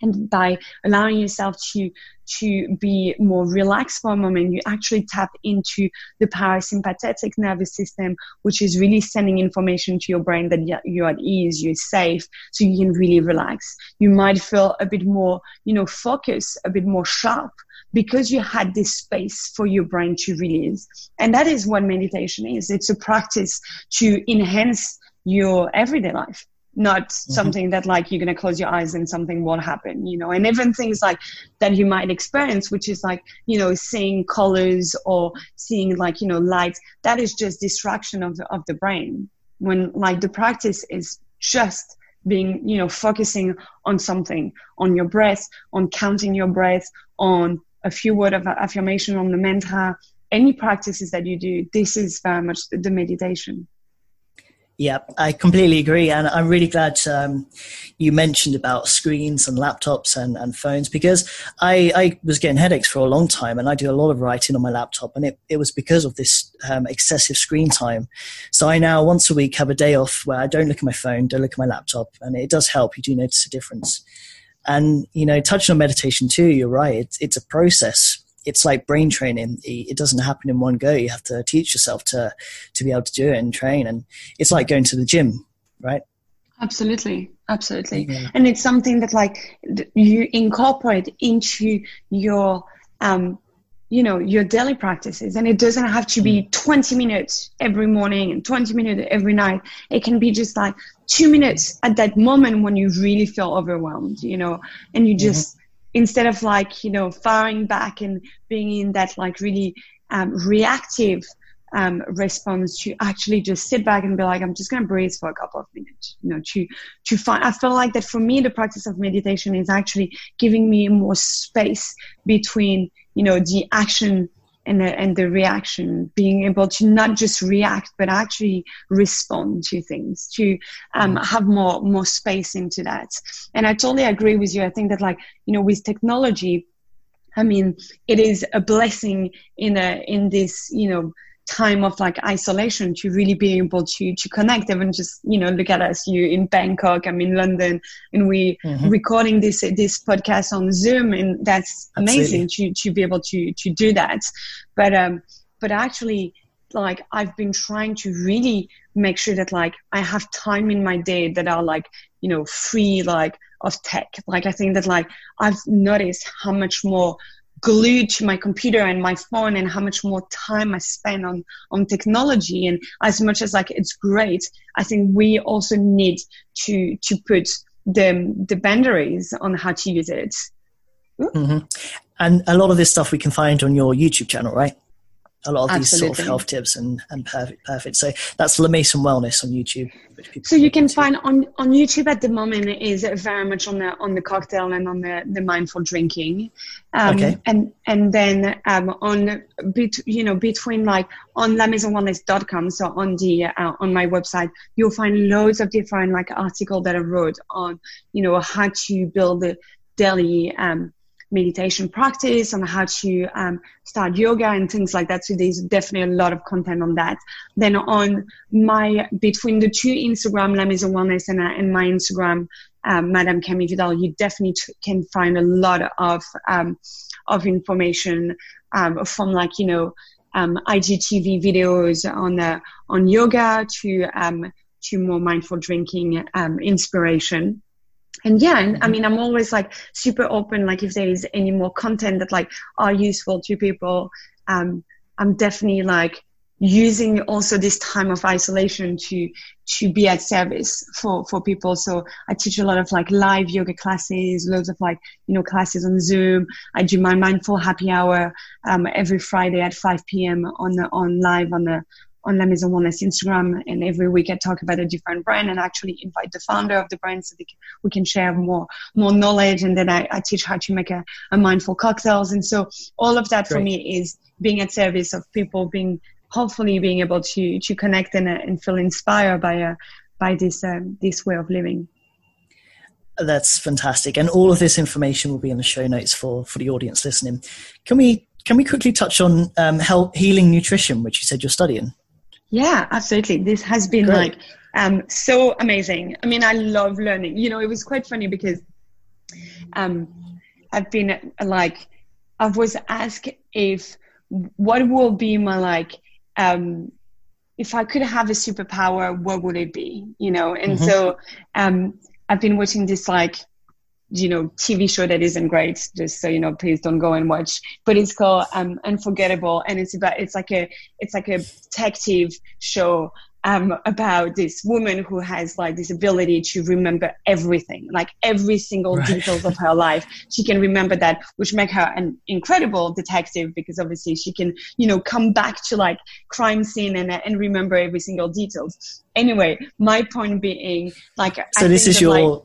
and by allowing yourself to to be more relaxed for a moment, you actually tap into the parasympathetic nervous system, which is really sending information to your brain that you're at ease, you're safe, so you can really relax. You might feel a bit more, you know, focused, a bit more sharp because you had this space for your brain to release. And that is what meditation is. It's a practice to enhance your everyday life not mm-hmm. something that like you're going to close your eyes and something won't happen you know? And even things like that you might experience which is like you know seeing colors or seeing like you know lights that is just distraction of the, of the brain. When like the practice is just being you know focusing on something on your breath on counting your breath on a few word of affirmation on the mantra any practices that you do this is very much the meditation
yeah, I completely agree. And I'm really glad um, you mentioned about screens and laptops and, and phones because I, I, was getting headaches for a long time and I do a lot of writing on my laptop and it, it was because of this um, excessive screen time. So I now once a week have a day off where I don't look at my phone, don't look at my laptop, and it does help. You do notice a difference. And, you know, touching on meditation too, you're right. It's, it's a process it's like brain training. It doesn't happen in one go. You have to teach yourself to to be able to do it and train. And it's like going to the gym, right?
Absolutely, absolutely. Yeah. And it's something that like you incorporate into your um, you know your daily practices and it doesn't have to be mm. 20 minutes every morning and 20 minutes every night it can be just like two minutes at that moment when you really feel overwhelmed you know and you mm-hmm. just instead of like you know firing back and being in that like really um, reactive um, response to actually just sit back and be like i'm just going to breathe for a couple of minutes you know to to find i feel like that for me the practice of meditation is actually giving me more space between you know the action and the, and the reaction, being able to not just react but actually respond to things, to um, mm. have more more space into that. And I totally agree with you. I think that like you know with technology, I mean it is a blessing in a in this you know time of like isolation to really be able to to connect even just you know look at us you in bangkok i'm in london and we mm-hmm. recording this this podcast on zoom and that's amazing to to be able to to do that. But um but actually like i've been trying to really make sure that like i have time in my day that are like you know free like of tech. Like i think that like i've noticed how much more glued to my computer and my phone and how much more time I spend on on technology. And as much as like it's great I think we also need to to put the the boundaries on how to use it.
Mm-hmm. and a lot of this stuff we can find on your YouTube channel right a lot of Absolutely. these sort of health tips and, and perfect perfect so that's La Maison Wellness on YouTube
so you can find on on YouTube at the moment is very much on the on the cocktail and on the, the mindful drinking um, okay. and and then um, on bet, you know between like on lamaisonwellness.com so on the uh, on my website you'll find loads of different like articles that I wrote on you know how to build the daily um, meditation practice, and how to um, start yoga and things like that. So there's definitely a lot of content on that. Then on my, between the two Instagram, La Maison Wellness and, and my Instagram, um, Madame Camille Vidal, you definitely can find a lot of, um, of information, um, from like, you know, um, IGTV videos on, uh, on yoga to, um, to more mindful drinking, um, inspiration and yeah and i mm-hmm. mean i'm always like super open like if there is any more content that like are useful to people um i'm definitely like using also this time of isolation to to be at service for for people so i teach a lot of like live yoga classes loads of like you know classes on zoom i do my mindful happy hour um, every friday at 5 p.m on the on live on the on La Maison Wellness Instagram, and every week I talk about a different brand and actually invite the founder of the brand so can, we can share more more knowledge. And then I, I teach how to make a, a, mindful cocktails, and so all of that Great. for me is being at service of people, being hopefully being able to to connect and, and feel inspired by uh, by this um, this way of living.
That's fantastic, and all of this information will be in the show notes for for the audience listening. Can we can we quickly touch on um, health, healing nutrition, which you said you're studying?
Yeah, absolutely. This has been like um, so amazing. I mean, I love learning. You know, it was quite funny because um, I've been like, I was asked if what will be my like, um, if I could have a superpower, what would it be? You know, and mm-hmm. so um, I've been watching this like you know TV show that isn't great. Just so you know, please don't go and watch. But it's called um, Unforgettable, and it's about it's like a it's like a detective show um, about this woman who has like this ability to remember everything, like every single right. details of her life. She can remember that, which make her an incredible detective because obviously she can, you know, come back to like crime scene and and remember every single details. Anyway, my point being, like,
so I this is your. Like,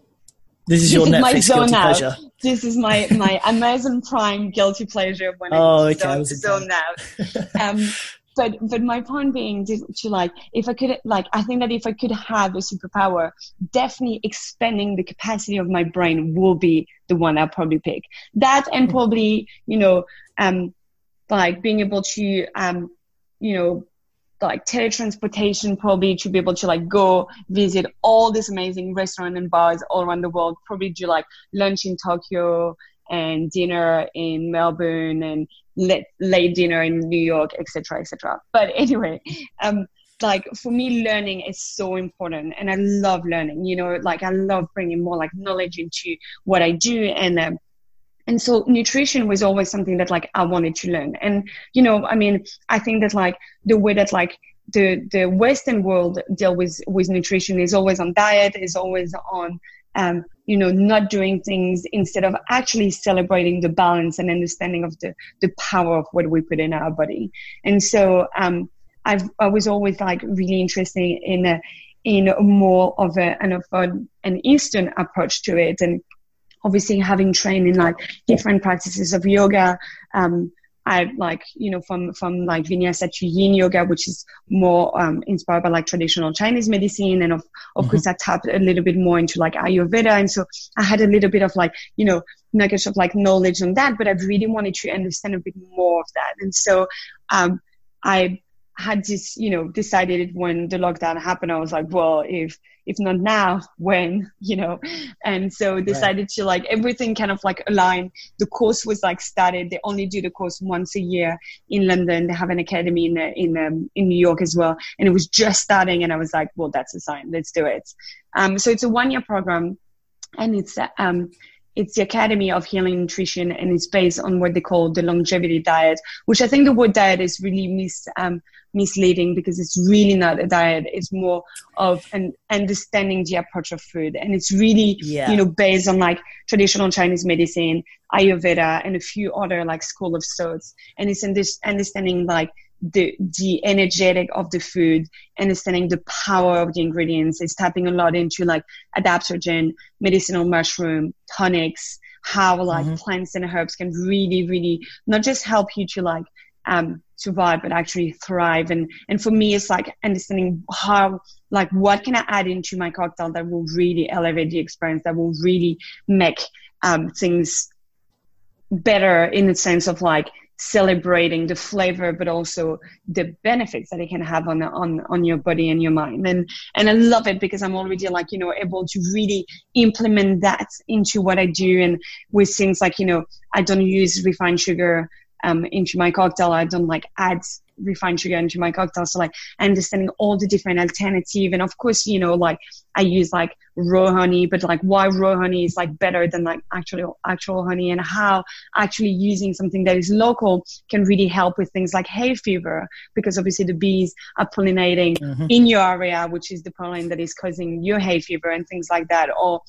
this is your this Netflix is guilty out. pleasure.
This is my, my Amazon Prime guilty pleasure when oh, I okay, zone, zone out. Um, but but my point being to, to, like if I could like I think that if I could have a superpower, definitely expanding the capacity of my brain will be the one I'll probably pick. That and probably you know um like being able to um you know like teletransportation probably to be able to like go visit all these amazing restaurants and bars all around the world. Probably do like lunch in tokyo and dinner in melbourne and late, late dinner in new york etc etc but anyway um like for me learning is so important and i love learning you know like i love bringing more like knowledge into what i do and um, and so nutrition was always something that like i wanted to learn. And you know i mean i think that like the way that like the the western world deal with with nutrition is always on diet is always on um, you know not doing things instead of actually celebrating the balance and understanding of the the power of what we put in our body. And so um, I've, i was always like really interested in a in more of a, an, of an eastern approach to it. And obviously having trained in like different practices of yoga um, I like you know from from like vinyasa to yin yoga, which is more um, inspired by like traditional Chinese medicine, and of of mm-hmm. course I tapped a little bit more into like Ayurveda, and so I had a little bit of like you know nuggets of like knowledge on that, but I really wanted to understand a bit more of that, and so um, I had this you know decided when the lockdown happened, I was like, well, if if not now when you know? And so decided right. to like everything kind of like align. The course was like started. They only do the course once a year in london. They have an academy in in um, in new york as well. And it was just starting and i was like well that's a sign. Let's do it. Um, so it's a one year program and it's um, it's the Academy of Healing Nutrition, and it's based on what they call the longevity diet, which I think the word diet is really mis, um, misleading because it's really not a diet. It's more of an understanding the approach of food, and it's really yeah. you know based on like traditional Chinese medicine, Ayurveda, and a few other like school of thoughts, and it's in this understanding like the the energetic of the food, understanding the power of the ingredients. It's tapping a lot into like adaptogen, medicinal mushroom, tonics, how like mm-hmm. plants and herbs can really, really not just help you to like um, survive, but actually thrive. And and for me, it's like understanding how like what can I add into my cocktail that will really elevate the experience, that will really make um, things better in the sense of like celebrating the flavor but also the benefits that it can have on on on your body and your mind. And and I love it because I'm already like you know able to really implement that into what I do. And with things like you know I don't use refined sugar um, into my cocktail. I don't like add refined sugar into my cocktail. So like understanding all the different alternative. And of course, you know, like I use like raw honey, but like why raw honey is like better than like actual, actual honey and how actually using something that is local can really help with things like hay fever because obviously the bees are pollinating mm-hmm. in your area, which is the pollen that is causing your hay fever and things like that. Or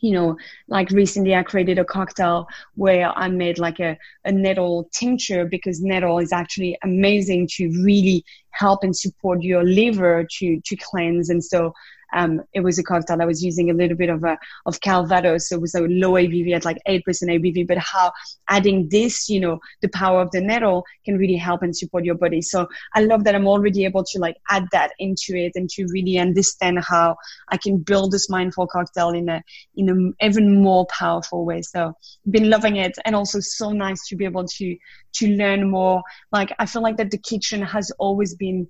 you know, like recently I created a cocktail where I made like a, a nettle tincture because nettle is actually amazing to really help and support your liver to, to cleanse. And so um, it was a cocktail I was using a little bit of a of Calvados, so it was a low ABV at like eight percent ABV. But how adding this, you know, the power of the nettle can really help and support your body. So I love that I'm already able to like add that into it and to really understand how I can build this mindful cocktail in a in an even more powerful way. So been loving it, and also so nice to be able to to learn more. Like I feel like that the kitchen has always been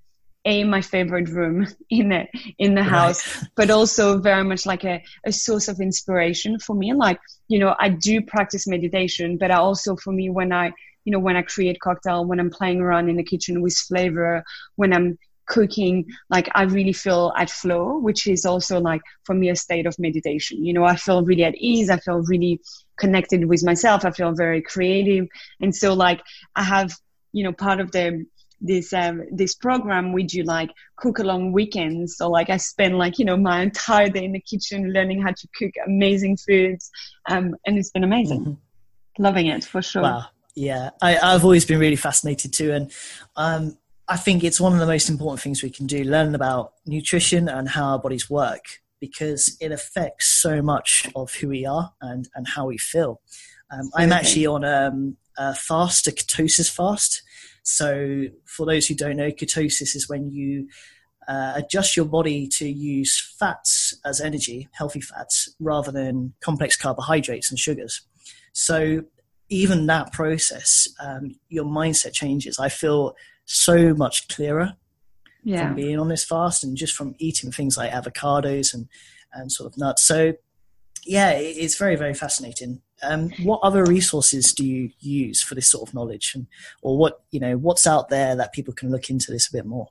a my favorite room in the in the house but also very much like a, a source of inspiration for me. Like you know i do practice meditation but i also for me when i you know when i create cocktail when i'm playing around in the kitchen with flavor when i'm cooking like i really feel at flow which is also like for me a state of meditation. You know i feel really at ease. I feel really connected with myself. I feel very creative. And so like i have you know part of the this um, this program we do like cook along weekends. So like i spend like you know my entire day in the kitchen learning how to cook amazing foods um, and it's been amazing. Mm-hmm. loving it for sure.
Wow. Yeah. I, have always been really fascinated too. And um, i think it's one of the most important things we can do learn about nutrition and how our bodies work because it affects so much of who we are and, and how we feel. Um, i'm actually on um, a fast a ketosis fast so, for those who don't know, ketosis is when you uh, adjust your body to use fats as energy, healthy fats, rather than complex carbohydrates and sugars. So, even that process, um, your mindset changes. I feel so much clearer yeah. from being on this fast and just from eating things like avocados and, and sort of nuts. So, yeah, it's very, very fascinating. Um, what other resources do you use for this sort of knowledge, and or what you know what's out there that people can look into this a bit more?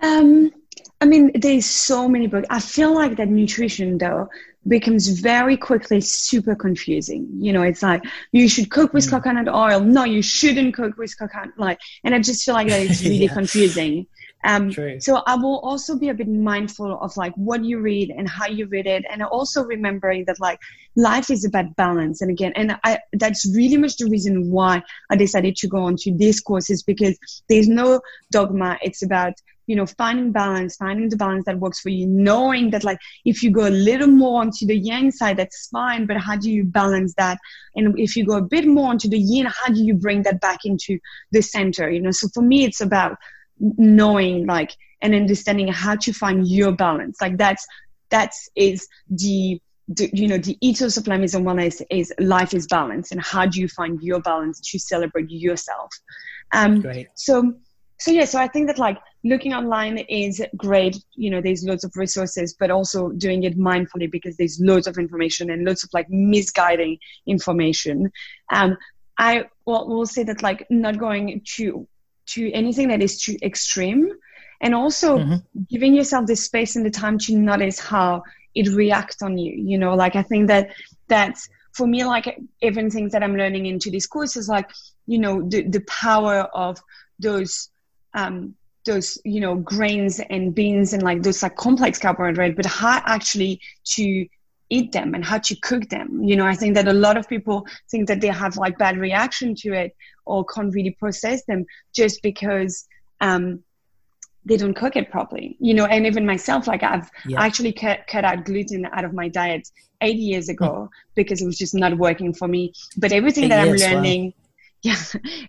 Um, I mean, there's so many books. I feel like that nutrition though becomes very quickly super confusing. You know, it's like you should cook with mm. coconut oil. No, you shouldn't cook with coconut. Like, and I just feel like that it's really yeah. confusing. Um, so I will also be a bit mindful of like what you read and how you read it, and also remembering that like life is about balance. And again, and I that's really much the reason why I decided to go on to this course is because there's no dogma. It's about you know finding balance finding the balance that works for you knowing that like if you go a little more onto the yang side that's fine but how do you balance that and if you go a bit more onto the yin how do you bring that back into the center you know so for me it's about knowing like and understanding how to find your balance. Like that's that's is the, the you know the ethos of La Maison Wellness is life is balance and how do you find your balance to celebrate yourself? Um Great. so so yeah so i think that like looking online is great. You know there's loads of resources but also doing it mindfully because there's loads of information and loads of like misguiding information. Um i will, will say that like not going to to anything that is too extreme and also mm-hmm. giving yourself the space and the time to notice how it reacts on you you know like i think that that's for me, like even things that I'm learning into this course is like, you know, the, the power of those, um, those, you know, grains and beans and like those like complex carbohydrate, but how actually to eat them and how to cook them. You know, I think that a lot of people think that they have like bad reaction to it or can't really process them just because um, they don't cook it properly. You know, and even myself, like I've yeah. actually cut, cut out gluten out of my diet eight years ago mm. because it was just not working for me. But everything eight that I'm learning, yeah,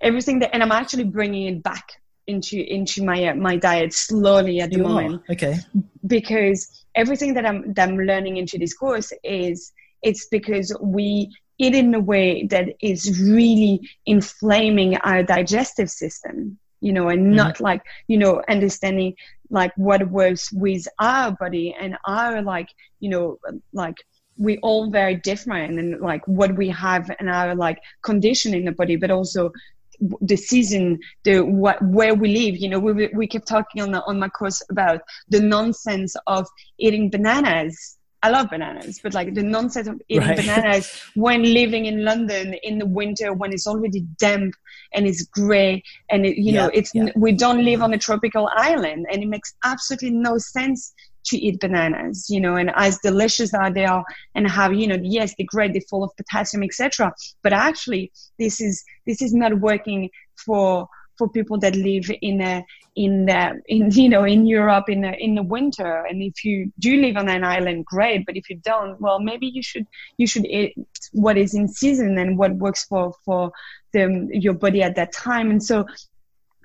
everything that, and I'm actually bringing it back into into my uh, my diet slowly at the
you
moment.
Are. Okay.
Because everything that I'm that I'm learning into this course is it's because we eat in a way that is really inflaming our digestive system you know and not mm-hmm. like you know understanding like what works with our body and our like you know like we all very different and like what we have in our like condition in the body but also the season the what where we live you know we we kept talking on the, on my course about the nonsense of eating bananas I love bananas, but like the nonsense of eating right. bananas when living in London in the winter when it's already damp and it's gray and it, you yeah, know it's yeah. we don't live on a tropical island and it makes absolutely no sense to eat bananas you know and as delicious as they are and have you know yes they're great they're full of potassium etc but actually this is this is not working for for people that live in a in the, in you know in Europe in the in the winter. And if you do live on an island great. But if you don't well maybe you should you should eat what is in season and what works for for the your body at that time. And so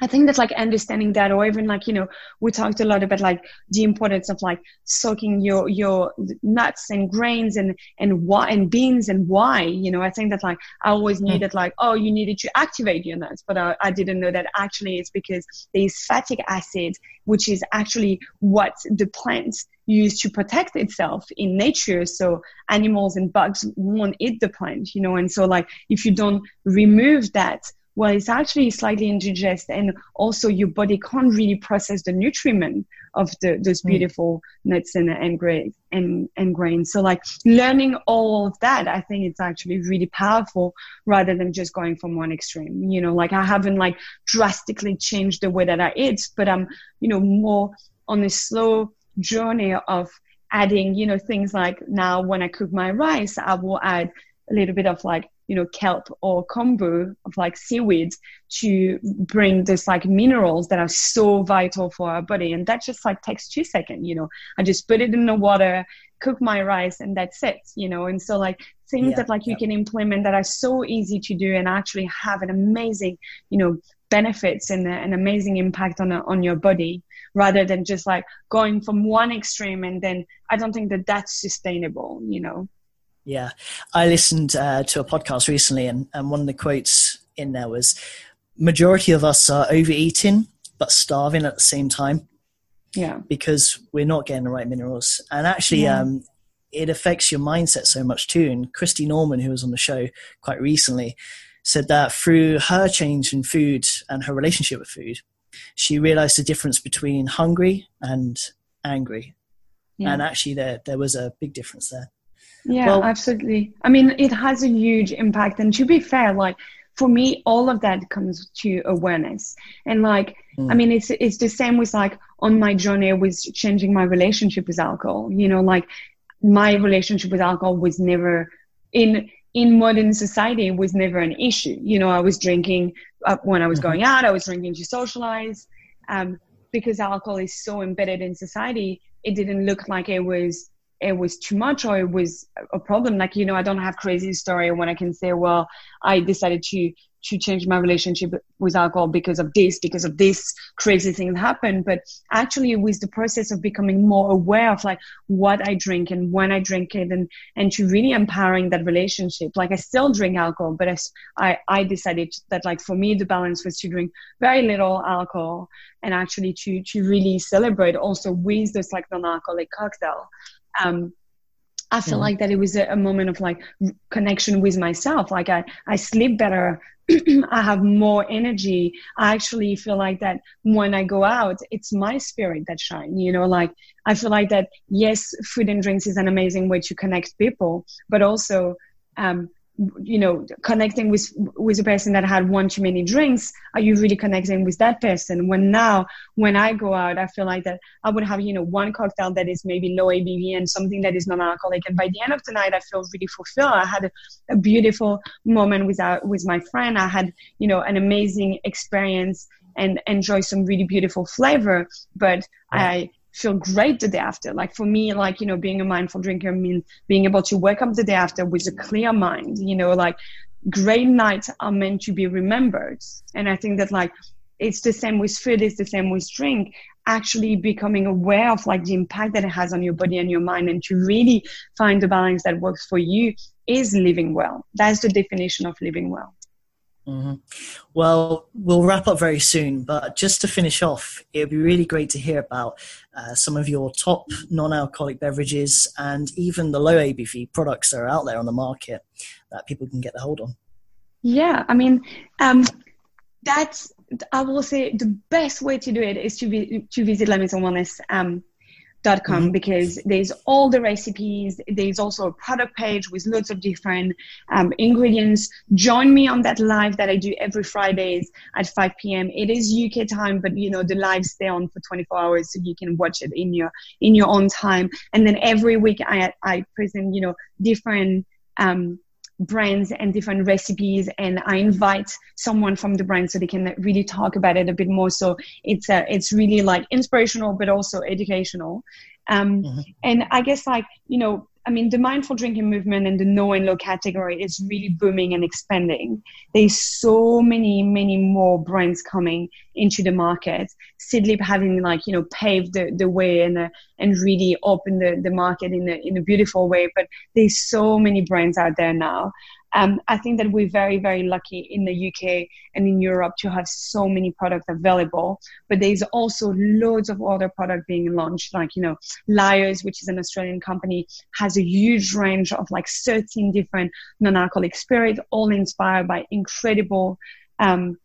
I think that like understanding that, or even like, you know, we talked a lot about like the importance of like soaking your, your nuts and grains and, and why, and beans and why, you know, I think that like I always knew mm. that like, oh, you needed to activate your nuts, but I, I didn't know that actually it's because there's fatty acid, which is actually what the plant use to protect itself in nature. So animals and bugs won't eat the plant, you know, and so like if you don't remove that, well, it's actually slightly indigest, and also your body can't really process the nutriment of the, those hmm. beautiful mm. nuts and and, gra- and and grains. So, like learning all of that, I think it's actually really powerful rather than just going from one extreme. You know, like I haven't like drastically changed the way that I eat, but I'm you know more on a slow journey of adding you know things like now when I cook my rice, I will add a little bit of like you know kelp or kombu of like seaweed to bring this like minerals that are so vital for our body. And that just like takes two seconds you know. I just put it in the water cook my rice and that's it you know. And so like things yeah, that like you yeah. can implement that are so easy to do and actually have an amazing you know benefits and an amazing impact on on your body rather than just like going from one extreme and then i don't think that that's sustainable you know
yeah, I listened uh, to a podcast recently, and, and one of the quotes in there was, "Majority of us are overeating but starving at the same time."
Yeah,
because we're not getting the right minerals, and actually, yeah. um, it affects your mindset so much too. And Christy Norman, who was on the show quite recently, said that through her change in food and her relationship with food, she realized the difference between hungry and angry. Yeah. And actually, there there was a big difference there.
Yeah, well, absolutely. I mean, it has a huge impact. And to be fair, like for me, all of that comes to awareness. And like, mm. I mean, it's it's the same with like on my journey with changing my relationship with alcohol. You know, like my relationship with alcohol was never in in modern society was never an issue. You know, I was drinking uh, when I was mm-hmm. going out. I was drinking to socialize. Um, because alcohol is so embedded in society, it didn't look like it was it was too much or it was a problem. Like you know i don't have crazy story when i can say well i decided to to change my relationship with alcohol because of this because of this crazy thing happened. But actually it was the process of becoming more aware of like what i drink and when i drink it and and to really empowering that relationship. Like i still drink alcohol but i i decided that like for me the balance was to drink very little alcohol and actually to to really celebrate also with this like non-alcoholic cocktail um, I feel like that it was a, a, moment of like connection with myself. Like I, I sleep better. I have more energy. I actually feel like that when I go out, it's my spirit that shine. You know, like I feel like that. Yes, food and drinks is an amazing way to connect people, but also um, you know connecting with with a person that had one too many drinks are you really connecting with that person? When now when i go out i feel like that i would have you know one cocktail that is maybe low abv and something that is non-alcoholic. And by the end of the night i feel really fulfilled. I had a, a beautiful moment with our, with my friend. I had you know an amazing experience and enjoy some really beautiful flavor. But i feel great the day after. Like for me, like, you know, being a mindful drinker means being able to wake up the day after with a clear mind, you know, like great nights are meant to be remembered. And I think that like it's the same with food, it's the same with drink. Actually becoming aware of like the impact that it has on your body and your mind and to really find the balance that works for you is living well. That's the definition of living well.
Mm-hmm. Well, we'll wrap up very soon, but just to finish off, it would be really great to hear about uh, some of your top non alcoholic beverages and even the low ABV products that are out there on the market that people can get their hold on.
Yeah, I mean, um, that's, I will say the best way to do it is to, be, to visit La Maison Wellness. Um, com mm-hmm. because there's all the recipes. There's also a product page with lots of different um, ingredients. Join me on that live that I do every Fridays at 5 p.m. It is UK time, but you know the live stay on for 24 hours, so you can watch it in your in your own time. And then every week I I present you know different um, brands and different recipes and i invite someone from the brand so they can really talk about it a bit more so it's uh, it's really like inspirational but also educational um, mm-hmm. and i guess like you know I mean, the mindful drinking movement and the no and low category is really booming and expanding. There's so many, many more brands coming into the market. Seedlip having like, you know, paved the, the way and, uh, and really opened the, the market in a, in a beautiful way. But there's so many brands out there now. Um, I think that we're very, very lucky in the UK and in Europe to have so many products available. But there's also loads of other products being launched, like, you know, Lyre's, which is an Australian company, has a huge range of like 13 different non-alcoholic spirits, all inspired by incredible um,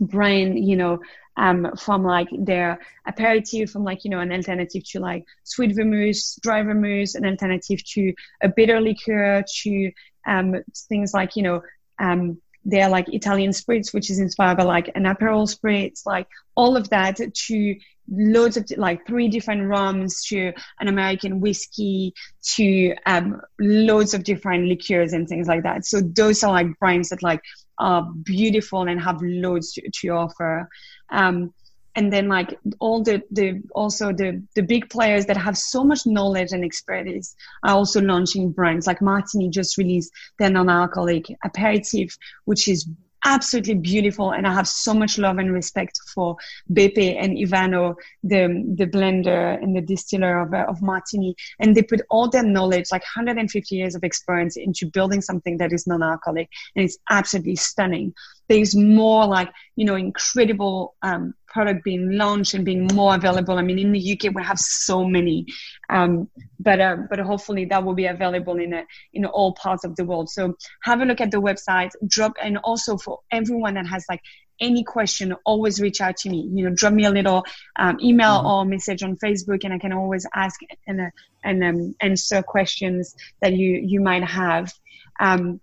brain, you know, um, from like their aperitif, from like, you know, an alternative to like sweet vermouth, dry vermouth, an alternative to a bitter liqueur, to um, things like, you know, um, they're like Italian spirits, which is inspired by like an Aperol spritz, like all of that to loads of like three different rums to an American whiskey to um, loads of different liqueurs and things like that. So those are like brands that like are beautiful and have loads to, to offer. Um, and then like all the the also the the big players that have so much knowledge and expertise are also launching brands like Martini just released their non-alcoholic aperitif which is absolutely beautiful and I have so much love and respect for Beppe and Ivano, the, the blender and the distiller of, uh, of Martini. And they put all their knowledge, like 150 years of experience into building something that is non-alcoholic. And it's absolutely stunning. There's more like, you know, incredible um, product being launched and being more available. I mean, in the UK, we have so many, um, but uh, but hopefully that will be available in a, in all parts of the world. So have a look at the website. Drop and also for everyone that has like any question, always reach out to me. You know, drop me a little um, email mm-hmm. or message on Facebook, and I can always ask and uh, and um, answer questions that you you might have. Um,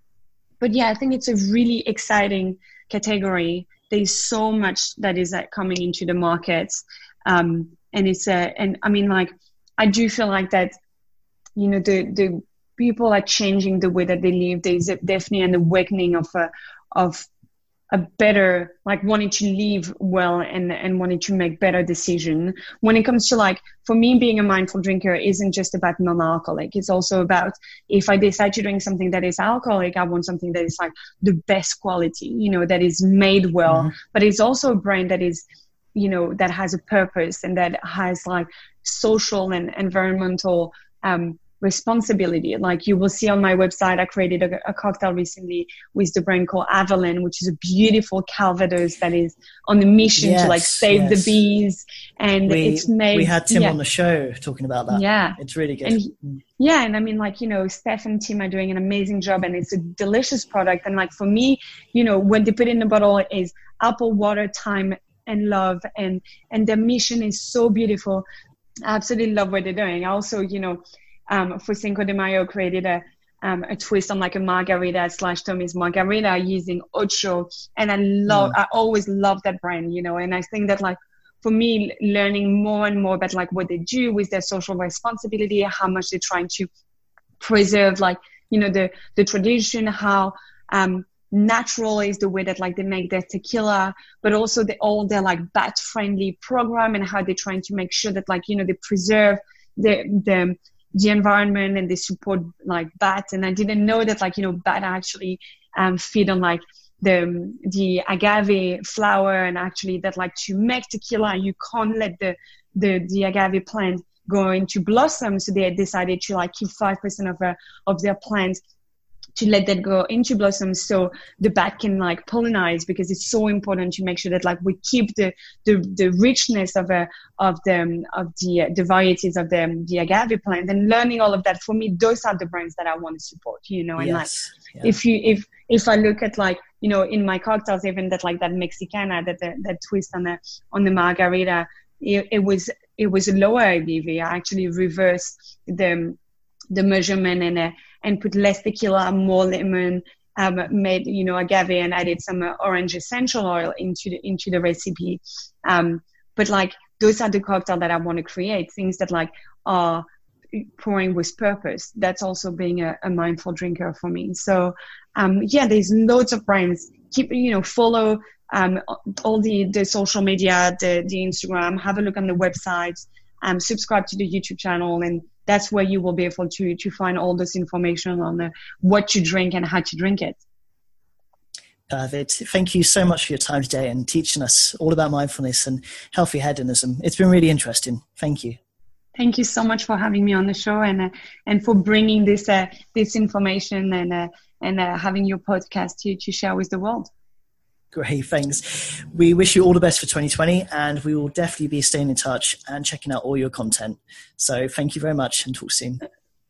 but yeah, I think it's a really exciting category there's so much that is like coming into the markets um, and it's a and i mean like i do feel like that you know the the people are changing the way that they live. There's definitely an awakening of a of a better like wanting to live well and and wanting to make better decision. When it comes to like for me being a mindful drinker isn't just about non-alcoholic. It's also about if i decide to drink something that is alcoholic i want something that is like the best quality you know that is made well. Mm-hmm. but it's also a brand that is you know that has a purpose and that has like social and environmental um, responsibility. Like you will see on my website, I created a, a, cocktail recently with the brand called Avallen, which is a beautiful Calvados that is on the mission yes, to like save yes. the bees. And
we,
it's made.
We had Tim yeah. on the show talking about that.
Yeah.
It's really good.
And, mm. yeah. And I mean, like, you know, Steph and Tim are doing an amazing job and it's a delicious product. And like for me, you know, when they put in the bottle is apple water, time and love and and their mission is so beautiful I absolutely love what they're doing. Also, you know, um, for Cinco de Mayo created a um, a twist on like a margarita slash Tommy's margarita using Ocho. And I love, mm. I always love that brand, you know, and I think that like, for me, learning more and more about like what they do with their social responsibility, how much they're trying to preserve like, you know, the, the tradition, how, um, natural is the way that like they make their tequila, but also the, all their like bat friendly program and how they're trying to make sure that like, you know, they preserve the, the, the environment and they support like bats. And I didn't know that like, you know, bat actually um, feed on like the, the agave flower and actually that like to make tequila, you can't let the, the, the agave plant go into blossom. So they decided to like keep 5% of, uh, of their plants to let that go into blossoms so the bat can like pollinize because it's so important to make sure that like we keep the the, the richness of a of the um, of the uh, the varieties of the um, the agave plant and learning all of that for me those are the brands that I want to support you know and yes. like yeah. if you if if I look at like you know in my cocktails even that like that Mexicana that that, that twist on the on the margarita it, it was it was a lower ABV I actually reversed the um, the measurement and uh, and put less tequila, more lemon, um, made you know agave and added some uh, orange essential oil into the into the recipe. Um, but like those are the cocktails that I want to create, things that like are pouring with purpose. That's also being a, a mindful drinker for me. So um, yeah, there's loads of brands. Keep you know follow um, all the the social media, the the Instagram. Have a look on the websites. Um, subscribe to the YouTube channel and that's where you will be able to to find all this information on what to drink and how to drink it.
David, Thank you so much for your time today and teaching us all about mindfulness and healthy hedonism. It's been really interesting. Thank you.
Thank you so much for having me on the show and uh, and for bringing this uh, this information and uh, and uh, having your podcast to to share with the world.
Great, thanks. We wish you all the best for 2020, and we will definitely be staying in touch and checking out all your content. So, thank you very much, and talk soon.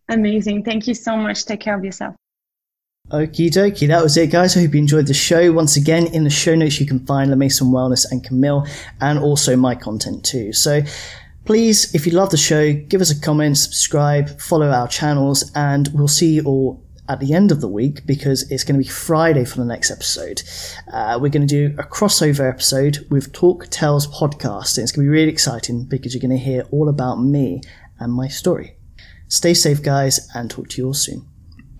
Amazing. Thank you so much. Take care of yourself.
Okie dokie, that was it, guys. I hope you enjoyed the show. Once again, in the show notes, you can find La Maison Wellness and Camille, and also my content too. So, please, if you love the show, give us a comment, subscribe, follow our channels, and we'll see you all at the end of the week because it's going to be Friday for the next episode. Uh, we're going to do a crossover episode with Talk Tells podcast, and it's going to be really exciting because you're going to hear all about me and my story. Stay safe, guys, and talk to you all soon.